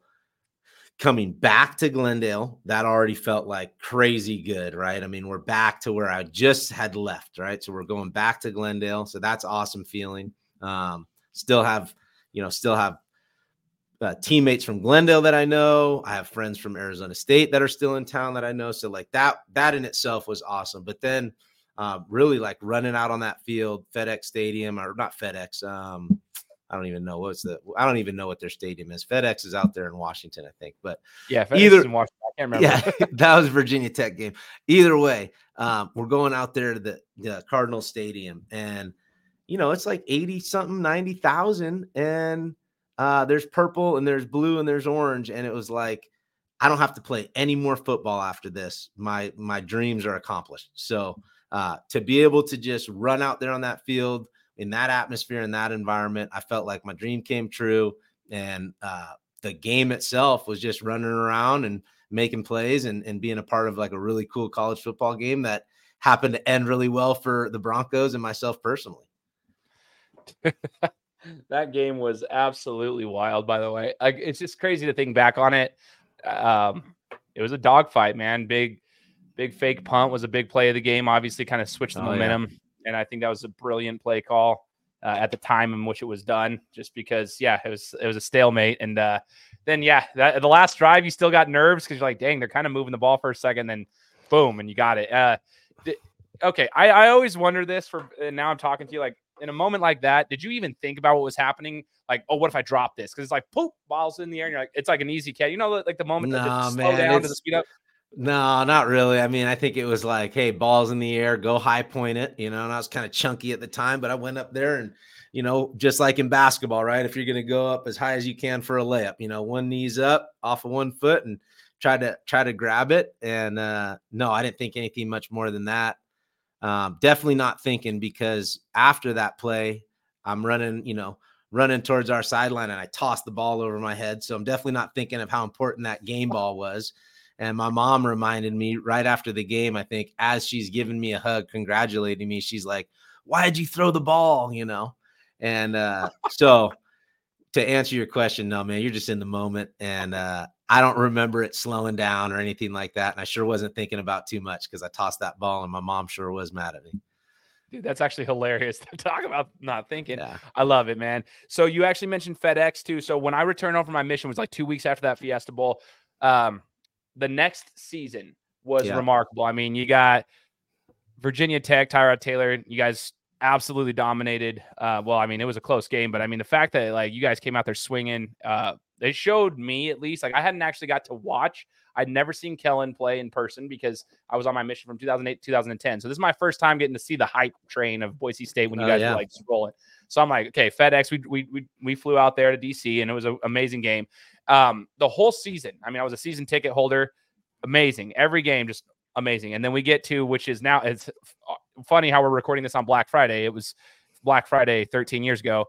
coming back to Glendale, that already felt like crazy good, right? I mean, we're back to where I just had left, right? So we're going back to Glendale. So that's awesome feeling. Um, still have, you know, still have uh, teammates from Glendale that I know. I have friends from Arizona State that are still in town that I know. So like that, that in itself was awesome. But then, uh, really like running out on that field, FedEx Stadium or not FedEx, um, I don't even know what's the I don't even know what their stadium is. FedEx is out there in Washington, I think. But yeah, FedEx either in Washington. I can't remember. Yeah, that was Virginia Tech game. Either way, um, we're going out there to the, the Cardinal Stadium, and you know it's like eighty something, ninety thousand, and uh, there's purple and there's blue and there's orange, and it was like I don't have to play any more football after this. My my dreams are accomplished. So uh, to be able to just run out there on that field in that atmosphere in that environment, I felt like my dream came true. And uh, the game itself was just running around and making plays and, and being a part of like a really cool college football game that happened to end really well for the Broncos and myself personally. that game was absolutely wild, by the way. I, it's just crazy to think back on it. Um, it was a dogfight, man. Big, big fake punt was a big play of the game. Obviously, kind of switched the oh, momentum, yeah. And I think that was a brilliant play call uh, at the time in which it was done. Just because, yeah, it was it was a stalemate, and uh, then yeah, that, the last drive you still got nerves because you're like, dang, they're kind of moving the ball for a second, then boom, and you got it. Uh, th- okay, I, I always wonder this for, and now I'm talking to you like in a moment like that, did you even think about what was happening? Like, oh, what if I drop this? Because it's like, poop, balls in the air, and you're like, it's like an easy catch. You know, like the moment no, that slow down to the speed up. No, not really. I mean, I think it was like, hey, balls in the air, go high point it, you know, and I was kind of chunky at the time, but I went up there and, you know, just like in basketball, right? If you're going to go up as high as you can for a layup, you know, one knee's up off of one foot and try to try to grab it. And uh no, I didn't think anything much more than that. Um, definitely not thinking because after that play, I'm running, you know, running towards our sideline and I tossed the ball over my head. So I'm definitely not thinking of how important that game ball was. And my mom reminded me right after the game, I think, as she's giving me a hug, congratulating me, she's like, Why did you throw the ball? You know? And uh, so to answer your question, no, man, you're just in the moment. And uh, I don't remember it slowing down or anything like that. And I sure wasn't thinking about too much because I tossed that ball and my mom sure was mad at me. Dude, that's actually hilarious to talk about not thinking. Yeah. I love it, man. So you actually mentioned FedEx too. So when I returned home from my mission was like two weeks after that Fiesta Bowl. Um, the next season was yeah. remarkable. I mean, you got Virginia Tech, Tyrod Taylor. You guys absolutely dominated. Uh, well, I mean, it was a close game, but I mean, the fact that like you guys came out there swinging, uh, it showed me at least like I hadn't actually got to watch. I'd never seen Kellen play in person because I was on my mission from 2008 2010. So this is my first time getting to see the hype train of Boise State when you oh, guys yeah. were like rolling. So I'm like, okay, FedEx. We we we, we flew out there to DC and it was an amazing game. Um, the whole season. I mean, I was a season ticket holder. Amazing. Every game just amazing. And then we get to which is now it's funny how we're recording this on Black Friday. It was Black Friday 13 years ago.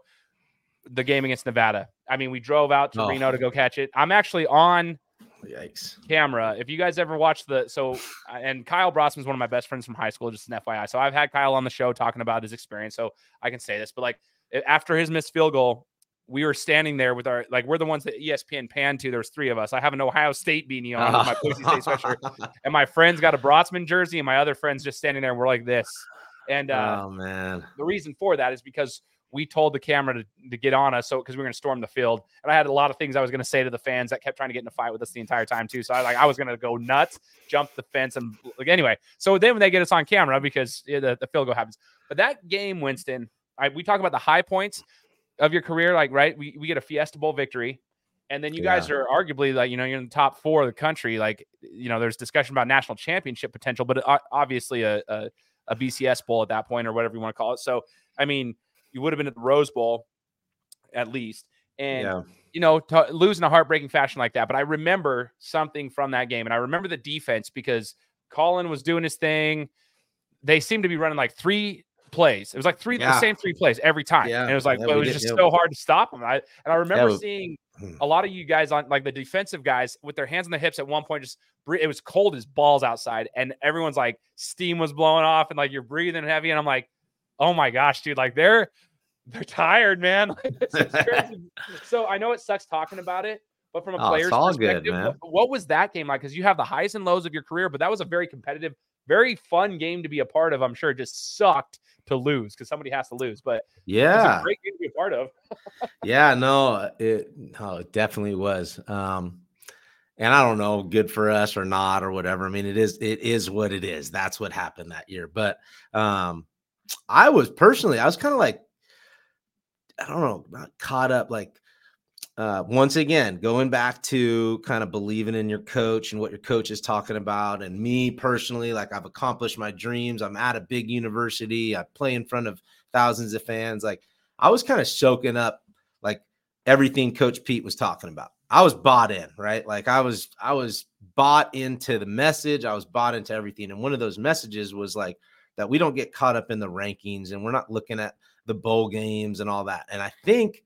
The game against Nevada. I mean, we drove out to oh. Reno to go catch it. I'm actually on Yikes. camera. If you guys ever watch the so and Kyle Brotzman is one of my best friends from high school, just an FYI. So I've had Kyle on the show talking about his experience, so I can say this. But like after his missed field goal, we were standing there with our like we're the ones that ESPN panned to. There was three of us. I have an Ohio State beanie on with my Boise State sweatshirt, and my friend's got a Brotzman jersey, and my other friend's just standing there. and We're like this. And uh, oh man, the reason for that is because we told the camera to, to get on us, so because we were going to storm the field, and I had a lot of things I was going to say to the fans that kept trying to get in a fight with us the entire time too. So I like I was going to go nuts, jump the fence, and like anyway. So then when they get us on camera because yeah, the, the field goal happens, but that game, Winston, I, we talk about the high points of your career, like right, we, we get a Fiesta Bowl victory, and then you yeah. guys are arguably like you know you're in the top four of the country. Like you know, there's discussion about national championship potential, but uh, obviously a, a, a BCS Bowl at that point or whatever you want to call it. So I mean, you would have been at the Rose Bowl at least, and. Yeah. You know, to lose in a heartbreaking fashion like that. But I remember something from that game, and I remember the defense because Colin was doing his thing. They seemed to be running like three plays. It was like three yeah. the same three plays every time. Yeah. And it was like, well, it was just so hard to stop them. I, and I remember seeing hmm. a lot of you guys on like the defensive guys with their hands on the hips at one point, just it was cold as balls outside, and everyone's like steam was blowing off, and like you're breathing heavy, and I'm like, oh my gosh, dude, like they're they're tired, man. so I know it sucks talking about it, but from a oh, player's perspective, good, what, what, was that game like? Because you have the highs and lows of your career, but that was a very competitive, very fun game to be a part of. I'm sure it just sucked to lose because somebody has to lose. But yeah, great game to be a part of. yeah, no, it no, it definitely was. Um, and I don't know, good for us or not or whatever. I mean, it is it is what it is. That's what happened that year. But um, I was personally, I was kind of like, I don't know, not caught up like uh, once again, going back to kind of believing in your coach and what your coach is talking about, and me personally, like I've accomplished my dreams. I'm at a big university. I play in front of thousands of fans. Like I was kind of soaking up like everything Coach Pete was talking about. I was bought in, right? Like I was I was bought into the message. I was bought into everything. And one of those messages was like that we don't get caught up in the rankings and we're not looking at the bowl games and all that. And I think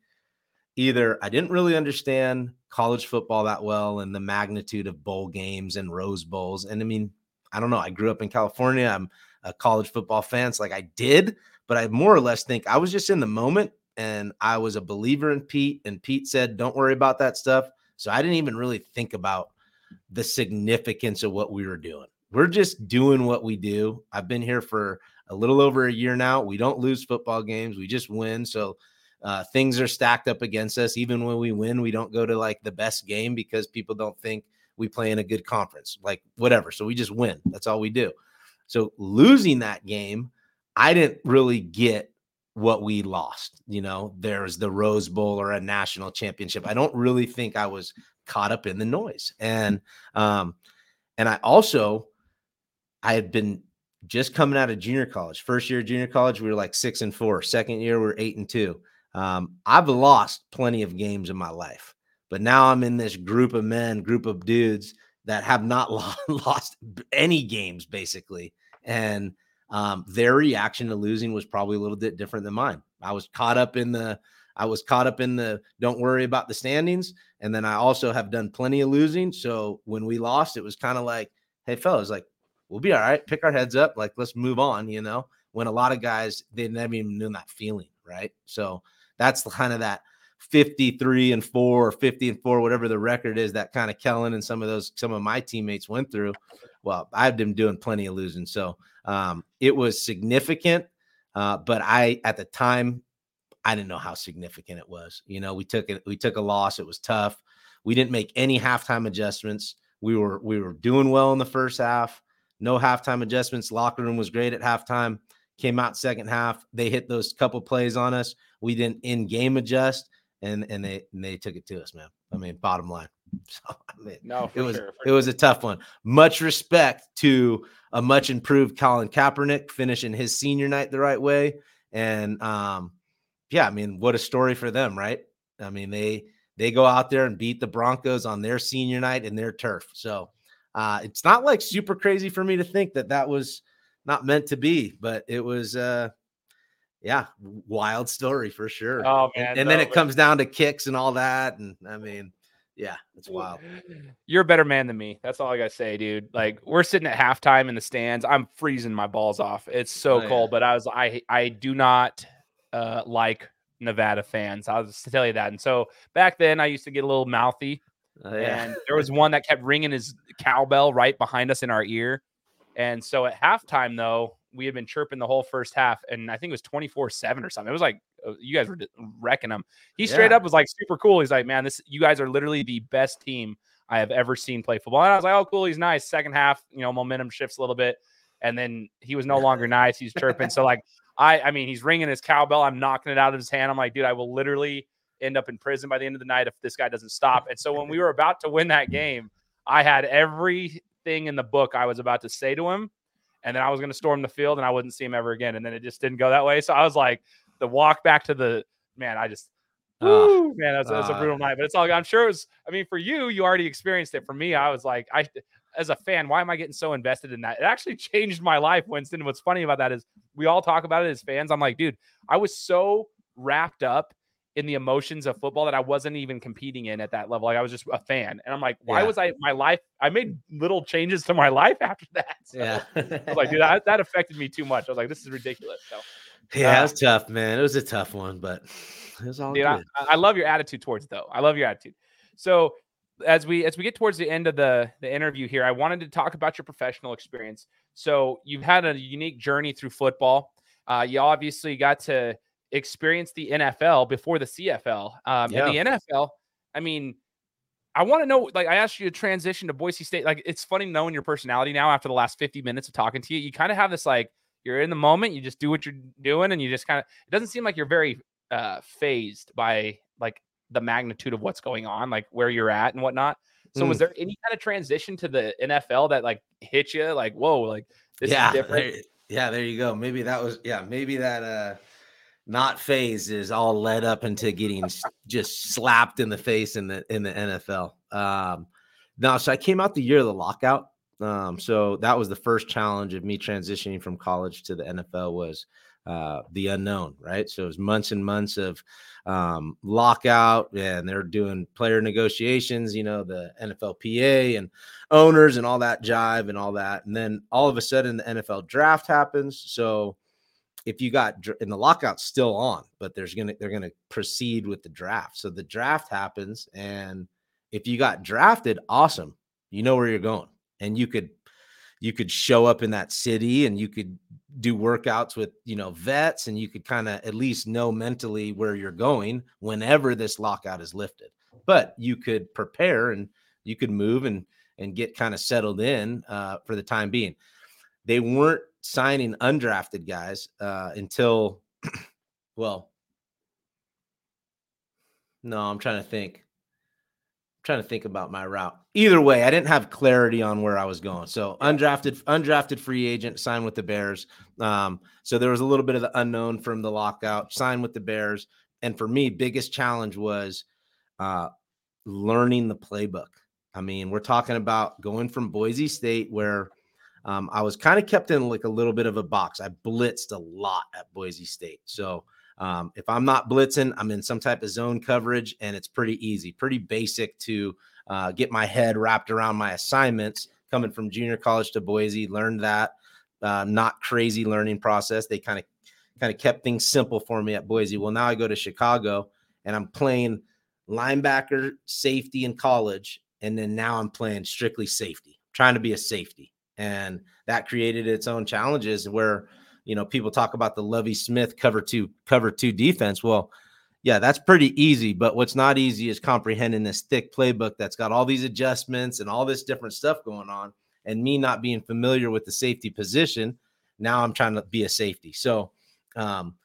either I didn't really understand college football that well and the magnitude of bowl games and Rose Bowls. And I mean, I don't know. I grew up in California. I'm a college football fan. So like I did, but I more or less think I was just in the moment and I was a believer in Pete. And Pete said, don't worry about that stuff. So I didn't even really think about the significance of what we were doing. We're just doing what we do. I've been here for a little over a year now. We don't lose football games, we just win. So uh, things are stacked up against us. Even when we win, we don't go to like the best game because people don't think we play in a good conference, like whatever. So we just win. That's all we do. So losing that game, I didn't really get what we lost. You know, there's the Rose Bowl or a national championship. I don't really think I was caught up in the noise. And um, and I also I had been just coming out of junior college. First year junior college, we were like six and four. Second year, we are eight and two. Um, I've lost plenty of games in my life, but now I'm in this group of men, group of dudes that have not lost any games basically. And um, their reaction to losing was probably a little bit different than mine. I was caught up in the I was caught up in the don't worry about the standings. And then I also have done plenty of losing. So when we lost, it was kind of like, hey, fellas, like, we'll be all right. Pick our heads up. Like, let's move on, you know? When a lot of guys, they never even knew that feeling, right? So that's kind of that 53 and four or 50 and four, whatever the record is that kind of Kellen and some of those, some of my teammates went through. Well, I've been doing plenty of losing. So um, it was significant. Uh, but I, at the time, I didn't know how significant it was. You know, we took it, we took a loss. It was tough. We didn't make any halftime adjustments. We were we were doing well in the first half. No halftime adjustments. Locker room was great at halftime. Came out second half. They hit those couple plays on us. We didn't in game adjust, and and they and they took it to us, man. I mean, bottom line. So I mean, no, it was sure, it was a tough one. Much respect to a much improved Colin Kaepernick finishing his senior night the right way, and um, yeah, I mean, what a story for them, right? I mean, they they go out there and beat the Broncos on their senior night in their turf. So uh, it's not like super crazy for me to think that that was not meant to be, but it was, uh, yeah, wild story for sure. Oh man, and, and no, then it but... comes down to kicks and all that, and I mean, yeah, it's wild. You're a better man than me. That's all I gotta say, dude. Like we're sitting at halftime in the stands. I'm freezing my balls off. It's so oh, cold, yeah. but I was I I do not uh, like Nevada fans. I'll just tell you that. And so back then, I used to get a little mouthy. Oh, yeah. And there was one that kept ringing his cowbell right behind us in our ear. And so at halftime, though, we had been chirping the whole first half, and I think it was 24 7 or something. It was like uh, you guys were wrecking him. He straight yeah. up was like super cool. He's like, Man, this you guys are literally the best team I have ever seen play football. And I was like, Oh, cool. He's nice. Second half, you know, momentum shifts a little bit. And then he was no longer nice. He's chirping. So, like, I, I mean, he's ringing his cowbell. I'm knocking it out of his hand. I'm like, dude, I will literally end up in prison by the end of the night if this guy doesn't stop. And so when we were about to win that game, I had everything in the book I was about to say to him. And then I was going to storm the field and I wouldn't see him ever again. And then it just didn't go that way. So I was like, the walk back to the man, I just, Woo, man, that's, that's a brutal ah. night. But it's all. I'm sure it was. I mean, for you, you already experienced it. For me, I was like, I as a fan, why am I getting so invested in that? It actually changed my life, Winston. What's funny about that is we all talk about it as fans. I'm like, dude, I was so wrapped up in the emotions of football that I wasn't even competing in at that level. Like I was just a fan. And I'm like, why yeah. was I my life? I made little changes to my life after that. So yeah. I was like, dude, that, that, affected me too much. I was like, this is ridiculous. So yeah, uh, it was tough, man. It was a tough one, but it was all dude, I, I, love your attitude towards it, though. I love your attitude. So as we as we get towards the end of the the interview here, I wanted to talk about your professional experience. So you've had a unique journey through football. Uh, you obviously got to experience the NFL before the CFL. Um, yeah. And the NFL, I mean, I want to know. Like, I asked you to transition to Boise State. Like, it's funny knowing your personality now after the last fifty minutes of talking to you. You kind of have this like you're in the moment. You just do what you're doing, and you just kind of. It doesn't seem like you're very uh, phased by like the magnitude of what's going on, like where you're at and whatnot. So, mm. was there any kind of transition to the NFL that like hit you, like, whoa, like this yeah, is different? There, yeah, there you go. Maybe that was, yeah, maybe that, uh, not phased is all led up into getting just slapped in the face in the in the NFL. Um, now, so I came out the year of the lockout. Um, so that was the first challenge of me transitioning from college to the NFL was uh, the unknown, right? So it was months and months of um, lockout, and they're doing player negotiations, you know, the NFLPA and owners and all that jive and all that. And then all of a sudden, the NFL draft happens. So if you got in the lockout's still on, but there's gonna they're gonna proceed with the draft. So the draft happens, and if you got drafted, awesome, you know where you're going, and you could you could show up in that city and you could do workouts with you know vets and you could kind of at least know mentally where you're going whenever this lockout is lifted but you could prepare and you could move and and get kind of settled in uh, for the time being they weren't signing undrafted guys uh, until well no i'm trying to think I'm trying to think about my route. Either way, I didn't have clarity on where I was going. So undrafted, undrafted free agent, signed with the Bears. Um, so there was a little bit of the unknown from the lockout. Signed with the Bears, and for me, biggest challenge was uh, learning the playbook. I mean, we're talking about going from Boise State, where um, I was kind of kept in like a little bit of a box. I blitzed a lot at Boise State, so um, if I'm not blitzing, I'm in some type of zone coverage, and it's pretty easy, pretty basic to uh, get my head wrapped around my assignments. Coming from junior college to Boise, learned that uh, not crazy learning process. They kind of kind of kept things simple for me at Boise. Well, now I go to Chicago, and I'm playing linebacker, safety in college, and then now I'm playing strictly safety, trying to be a safety, and that created its own challenges where you know, people talk about the Lovie Smith cover two cover two defense. Well, yeah, that's pretty easy. But what's not easy is comprehending this thick playbook that's got all these adjustments and all this different stuff going on. And me not being familiar with the safety position, now I'm trying to be a safety. So, um,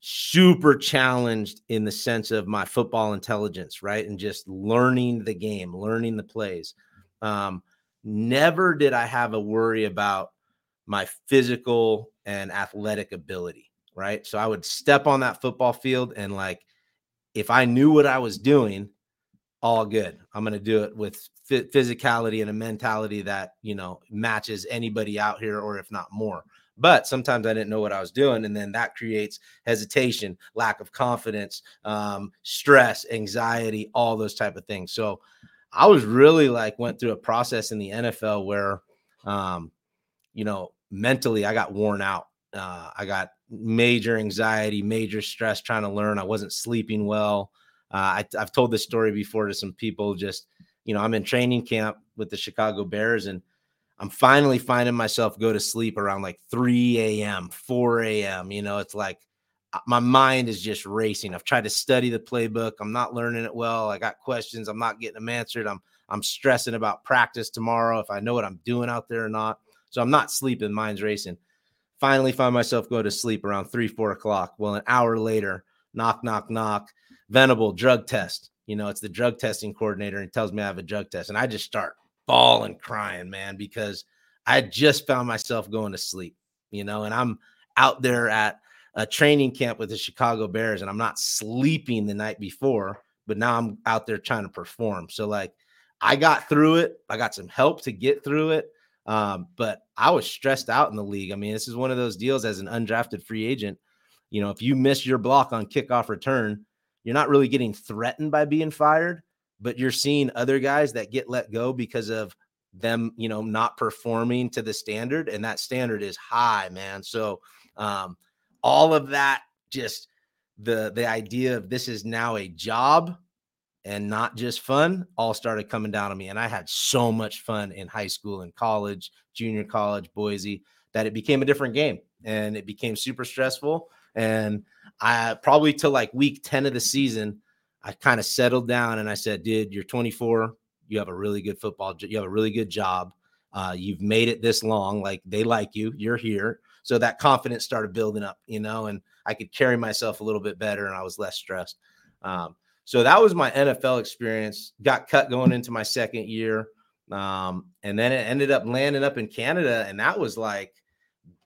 super challenged in the sense of my football intelligence, right? And just learning the game, learning the plays. Um, never did I have a worry about my physical and athletic ability, right? So I would step on that football field and like if I knew what I was doing, all good. I'm going to do it with physicality and a mentality that, you know, matches anybody out here or if not more. But sometimes I didn't know what I was doing. And then that creates hesitation, lack of confidence, um, stress, anxiety, all those type of things. So I was really like went through a process in the NFL where, um, you know, mentally I got worn out. Uh, I got major anxiety, major stress trying to learn. I wasn't sleeping well. Uh, I, have told this story before to some people. Just you know, I'm in training camp with the Chicago Bears, and I'm finally finding myself go to sleep around like 3 a.m., 4 a.m. You know, it's like my mind is just racing. I've tried to study the playbook. I'm not learning it well. I got questions. I'm not getting them answered. I'm I'm stressing about practice tomorrow if I know what I'm doing out there or not. So I'm not sleeping, mind's racing. Finally, find myself go to sleep around three, four o'clock. Well, an hour later, knock, knock, knock, Venable drug test. You know, it's the drug testing coordinator and tells me I have a drug test. And I just start bawling, crying, man, because I just found myself going to sleep, you know, and I'm out there at a training camp with the Chicago Bears and I'm not sleeping the night before, but now I'm out there trying to perform. So, like, I got through it. I got some help to get through it. Um, but I was stressed out in the league. I mean, this is one of those deals as an undrafted free agent. You know, if you miss your block on kickoff return, you're not really getting threatened by being fired, but you're seeing other guys that get let go because of them, you know, not performing to the standard. And that standard is high, man. So um, all of that just the the idea of this is now a job and not just fun all started coming down on me. And I had so much fun in high school and college, junior college, Boise, that it became a different game and it became super stressful. And I probably till like week 10 of the season, I kind of settled down and I said, dude, you're 24. You have a really good football, you have a really good job. Uh, you've made it this long. Like they like you, you're here. So that confidence started building up, you know, and I could carry myself a little bit better and I was less stressed. Um, so that was my NFL experience. Got cut going into my second year. Um, and then it ended up landing up in Canada. And that was like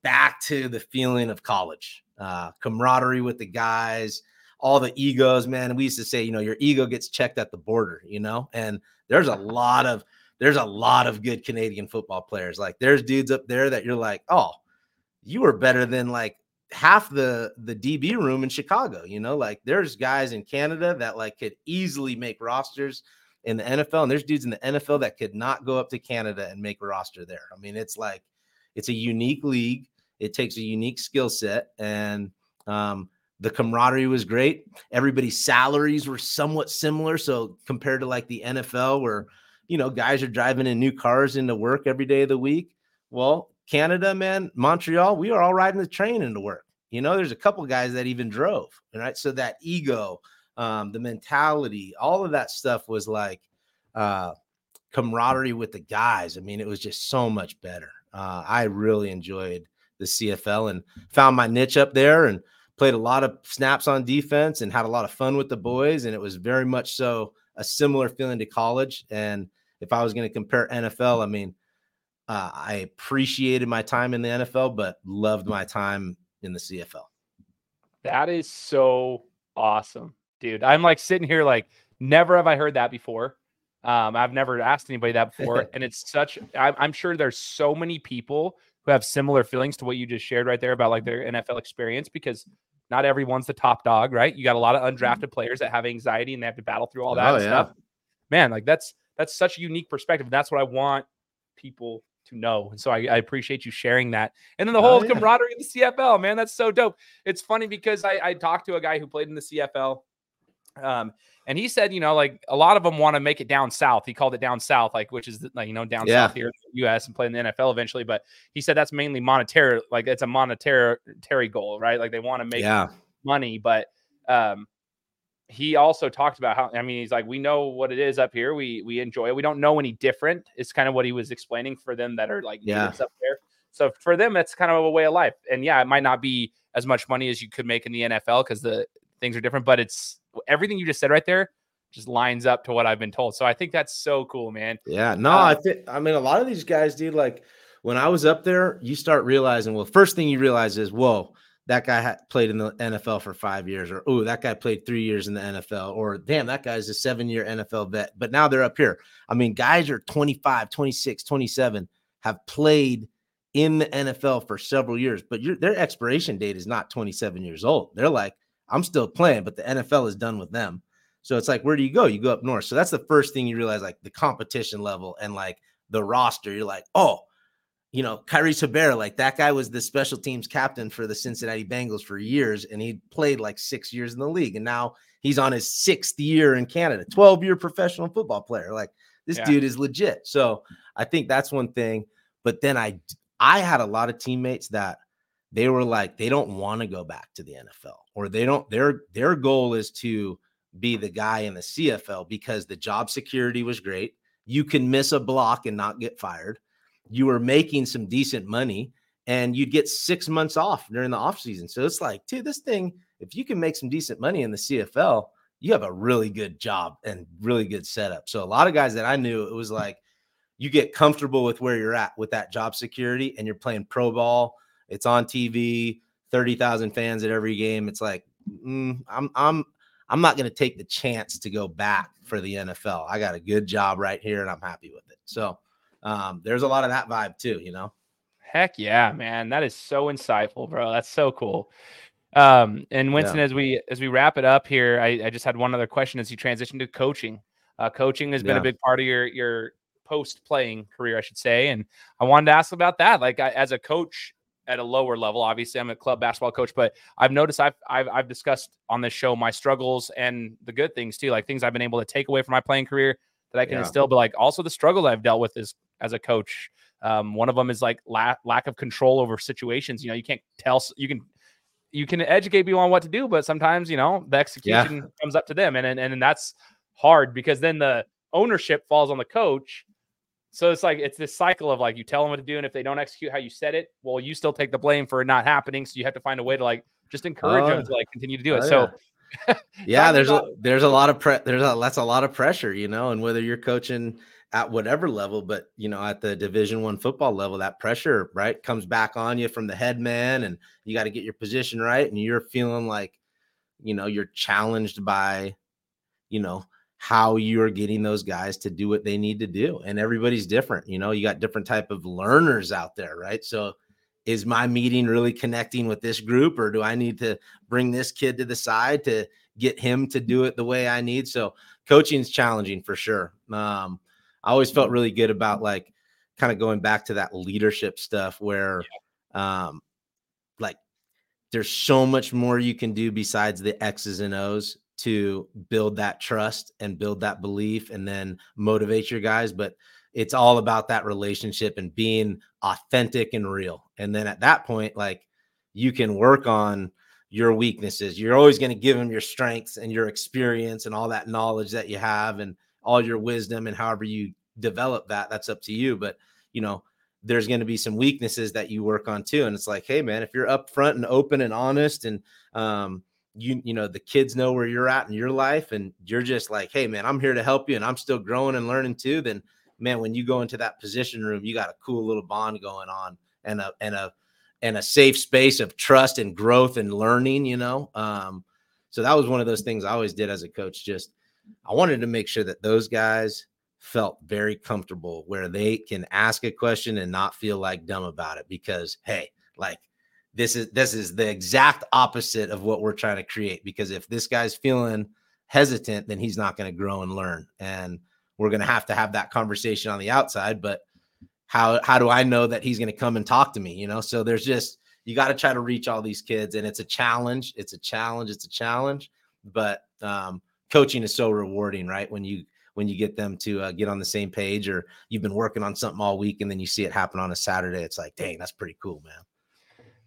back to the feeling of college. uh, camaraderie with the guys, all the egos, man. We used to say, you know, your ego gets checked at the border, you know, and there's a lot of there's a lot of good Canadian football players. Like there's dudes up there that you're like, oh, you were better than like half the the DB room in Chicago. You know, like there's guys in Canada that like could easily make rosters in the NFL, and there's dudes in the NFL that could not go up to Canada and make a roster there. I mean, it's like it's a unique league. It takes a unique skill set, and um, the camaraderie was great. Everybody's salaries were somewhat similar, so compared to like the NFL, where you know guys are driving in new cars into work every day of the week. Well, Canada, man, Montreal, we are all riding the train into work. You know, there's a couple guys that even drove, right? So that ego, um, the mentality, all of that stuff was like uh, camaraderie with the guys. I mean, it was just so much better. Uh, I really enjoyed the CFL and found my niche up there and played a lot of snaps on defense and had a lot of fun with the boys. And it was very much so a similar feeling to college. And if I was going to compare NFL, I mean, uh, I appreciated my time in the NFL, but loved my time in the CFL. That is so awesome, dude. I'm like sitting here, like, never have I heard that before. Um, I've never asked anybody that before. and it's such, I'm, I'm sure there's so many people who have similar feelings to what you just shared right there about like their NFL experience because not everyone's the top dog, right? You got a lot of mm-hmm. undrafted players that have anxiety and they have to battle through all that oh, yeah. stuff. Man, like that's that's such a unique perspective. That's what I want people to know. And so I, I, appreciate you sharing that. And then the whole oh, yeah. camaraderie of the CFL, man, that's so dope. It's funny because I, I talked to a guy who played in the CFL. Um, and he said, you know, like a lot of them want to make it down south. He called it down south, like which is like you know down yeah. south here in the U.S. and play in the NFL eventually. But he said that's mainly monetary, like it's a monetary goal, right? Like they want to make yeah. money, but um, he also talked about how I mean he's like we know what it is up here. We we enjoy it. We don't know any different. It's kind of what he was explaining for them that are like yeah. up there. So for them, it's kind of a way of life. And yeah, it might not be as much money as you could make in the NFL because the things are different, but it's everything you just said right there just lines up to what I've been told. So I think that's so cool, man. Yeah, no, uh, I think I mean a lot of these guys, dude. Like when I was up there, you start realizing. Well, first thing you realize is, whoa, that guy had played in the NFL for five years, or oh, that guy played three years in the NFL, or damn, that guy's a seven year NFL vet. But now they're up here. I mean, guys are 25, 26, 27, have played in the NFL for several years, but their expiration date is not 27 years old. They're like, I'm still playing, but the NFL is done with them. So it's like, where do you go? You go up north. So that's the first thing you realize, like the competition level and like the roster. You're like, oh, you know, Kyries Hebert, like that guy was the special teams captain for the Cincinnati Bengals for years, and he played like six years in the league, and now he's on his sixth year in Canada, 12 year professional football player. Like this yeah. dude is legit. So I think that's one thing. But then I I had a lot of teammates that they were like, they don't want to go back to the NFL, or they don't, their their goal is to be the guy in the CFL because the job security was great. You can miss a block and not get fired you were making some decent money and you'd get six months off during the off season. So it's like, dude, this thing, if you can make some decent money in the CFL, you have a really good job and really good setup. So a lot of guys that I knew, it was like you get comfortable with where you're at with that job security and you're playing pro ball. It's on TV, 30,000 fans at every game. It's like, mm, I'm, I'm, I'm not going to take the chance to go back for the NFL. I got a good job right here and I'm happy with it. So um, there's a lot of that vibe too, you know. Heck yeah, man. That is so insightful, bro. That's so cool. Um, and Winston, yeah. as we as we wrap it up here, I, I, just had one other question as you transition to coaching. Uh, coaching has been yeah. a big part of your your post playing career, I should say, and I wanted to ask about that. Like I, as a coach at a lower level, obviously I'm a club basketball coach, but I've noticed I've, I've I've discussed on this show my struggles and the good things too, like things I've been able to take away from my playing career that I can yeah. instill, but like also the struggle I've dealt with is as a coach. Um, one of them is like la- lack of control over situations. You know, you can't tell you can you can educate people on what to do, but sometimes you know the execution yeah. comes up to them, and, and and that's hard because then the ownership falls on the coach. So it's like it's this cycle of like you tell them what to do, and if they don't execute how you said it, well, you still take the blame for it not happening. So you have to find a way to like just encourage them to like continue to do it. Oh, so yeah, there's a, there's a lot of pre- there's a that's a lot of pressure, you know, and whether you're coaching at whatever level, but you know, at the division one football level, that pressure, right, comes back on you from the head man and you got to get your position right. And you're feeling like, you know, you're challenged by, you know, how you're getting those guys to do what they need to do. And everybody's different. You know, you got different type of learners out there, right? So is my meeting really connecting with this group or do I need to bring this kid to the side to get him to do it the way I need? So coaching is challenging for sure. Um, I always felt really good about like kind of going back to that leadership stuff where um like there's so much more you can do besides the X's and O's to build that trust and build that belief and then motivate your guys. But it's all about that relationship and being authentic and real. And then at that point, like you can work on your weaknesses. You're always going to give them your strengths and your experience and all that knowledge that you have and all your wisdom and however you develop that, that's up to you. But you know, there's going to be some weaknesses that you work on too. And it's like, hey man, if you're upfront and open and honest and um you you know the kids know where you're at in your life and you're just like hey man i'm here to help you and i'm still growing and learning too then man when you go into that position room you got a cool little bond going on and a and a and a safe space of trust and growth and learning you know um so that was one of those things i always did as a coach just i wanted to make sure that those guys felt very comfortable where they can ask a question and not feel like dumb about it because hey like this is this is the exact opposite of what we're trying to create because if this guy's feeling hesitant then he's not going to grow and learn and we're going to have to have that conversation on the outside but how how do i know that he's going to come and talk to me you know? So there's just you got to try to reach all these kids and it's a challenge it's a challenge it's a challenge but um, coaching is so rewarding right when you when you get them to uh, get on the same page or you've been working on something all week and then you see it happen on a Saturday. It's like, dang, that's pretty cool, man.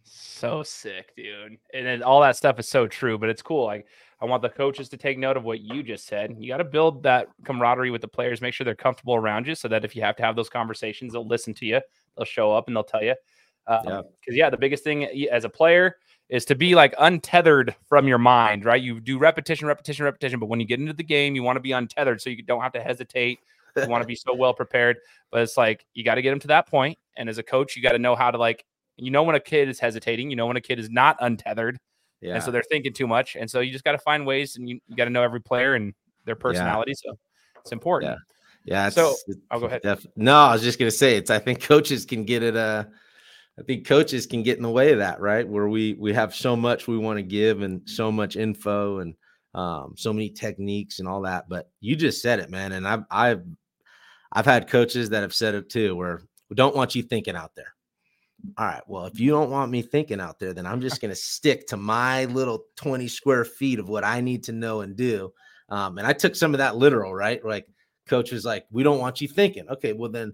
So sick, dude. And then all that stuff is so true, but it's cool. Like, I want the coaches to take note of what you just said. You got to build that camaraderie with the players, make sure they're comfortable around you so that if you have to have those conversations, they'll listen to you, they'll show up and they'll tell you. Because, um, yeah. yeah, the biggest thing as a player is to be like untethered from your mind, right? You do repetition, repetition, repetition, but when you get into the game, you want to be untethered so you don't have to hesitate. You want to be so well prepared, but it's like you got to get them to that point. And as a coach, you got to know how to like, you know, when a kid is hesitating, you know, when a kid is not untethered, yeah. and so they're thinking too much, and so you just got to find ways, and you, you got to know every player and their personality. Yeah. So it's important. Yeah. Yeah. so I'll go ahead. Def- no, I was just gonna say it's. I think coaches can get it. Uh, I think coaches can get in the way of that, right? Where we we have so much we want to give and so much info and um, so many techniques and all that. But you just said it, man. And I've I've I've had coaches that have said it too, where we don't want you thinking out there. All right. Well, if you don't want me thinking out there, then I'm just going to stick to my little 20 square feet of what I need to know and do. Um, and I took some of that literal, right? Like, coach was like, we don't want you thinking. Okay. Well, then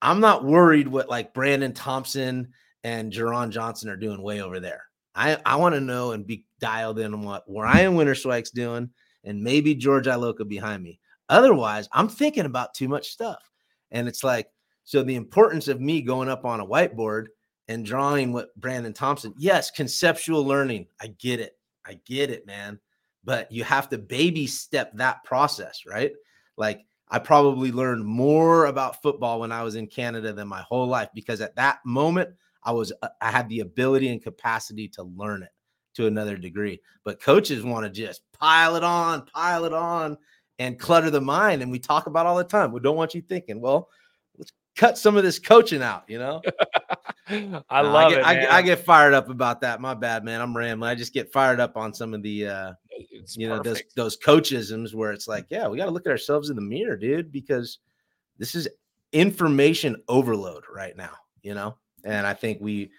I'm not worried what like Brandon Thompson and Jeron Johnson are doing way over there. I, I want to know and be dialed in on what Ryan Winterswyk's doing and maybe George Iloka behind me. Otherwise, I'm thinking about too much stuff. And it's like, so the importance of me going up on a whiteboard and drawing what Brandon Thompson, yes, conceptual learning. I get it. I get it, man. But you have to baby step that process, right? Like I probably learned more about football when I was in Canada than my whole life because at that moment I was uh, I had the ability and capacity to learn it to another degree. But coaches want to just pile it on, pile it on and clutter the mind and we talk about all the time. We don't want you thinking, well, let's cut some of this coaching out, you know? I love I get, it. I, I, get fired up about that. My bad, man. I'm rambling. I just get fired up on some of the uh it's you know those those coachisms where it's like, yeah, we got to look at ourselves in the mirror, dude, because this is information overload right now, you know. And I think we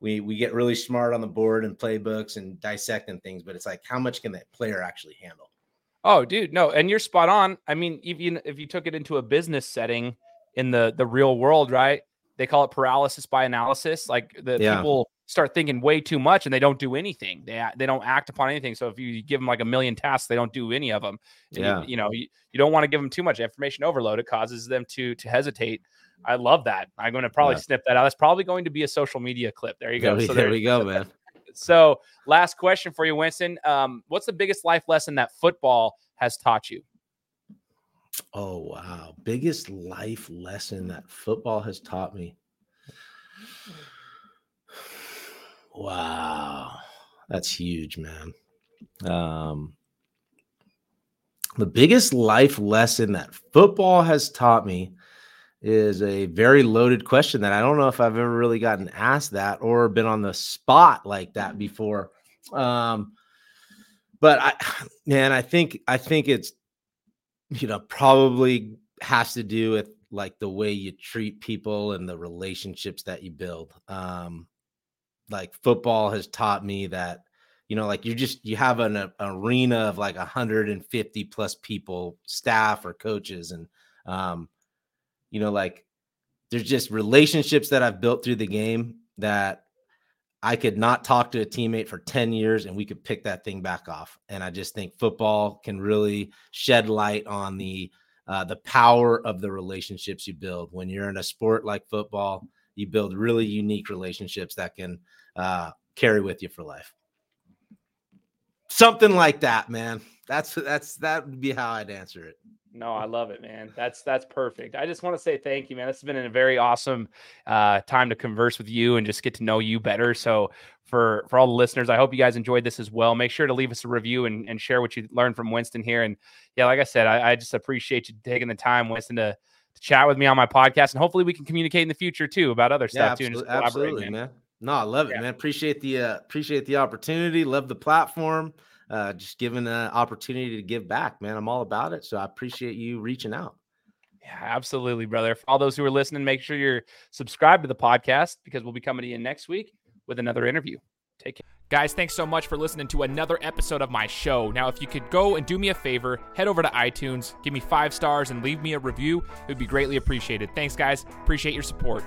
we we get really smart on the board and playbooks and dissecting things, but it's like, how much can that player actually handle? Oh, dude, no, and you're spot on. I mean, even if you took it into a business setting in the the real world, right? They call it paralysis by analysis. Like the yeah. people start thinking way too much and they don't do anything. They they don't act upon anything. So if you give them like a million tasks, they don't do any of them. yeah. You, you know, you, you don't want to give them too much information overload. It causes them to to hesitate. I love that. I'm going to probably yeah. snip that out. That's probably going to be a social media clip. There you go. There, so there, there we go, man. So last question for you, Winston. Um, what's the biggest life lesson that football has taught you? Oh wow. Biggest life lesson that football has taught me. Wow. That's huge, man. Um the biggest life lesson that football has taught me is a very loaded question that I don't know if I've ever really gotten asked that or been on the spot like that before. Um, but I, man, I think I think it's you know probably has to do with like the way you treat people and the relationships that you build. Um, like football has taught me that you know like you just you have an, a, arena of like 150 plus people staff or coaches and um you know like there's just relationships that i've built through the game that i could not talk to a teammate for 10 years and we could pick that thing back off and i just think football can really shed light on the uh, the power of the relationships you build when you're in a sport like football you build really unique relationships that can uh, carry with you for life something like that, man. That's that's that would be how I'd answer it. No, I love it, man. That's that's perfect. I just want to say thank you, man. This has been a very awesome uh, time to converse with you and just get to know you better. So for for all the listeners, I hope you guys enjoyed this as well. Make sure to leave us a review and, and share what you learned from Winston here. And yeah, like I said, I, I just appreciate you taking the time, Winston, to, to, chat with me on my podcast. And hopefully we can communicate in the future too about other stuff yeah, too. And absolutely, man. man. No, I love it, yeah. man. Appreciate the uh, appreciate the opportunity. Love the platform uh, just given an opportunity to give back, man. I'm all about it. So I appreciate you reaching out. Yeah, absolutely, brother. For all those who are listening, make sure you're subscribed to the podcast because we'll be coming to you next week with another interview. Take care. Guys, thanks so much for listening to another episode of my show. Now, if you could go and do me a favor, head over to iTunes, give me five stars, and leave me a review, it would be greatly appreciated. Thanks, guys. Appreciate your support.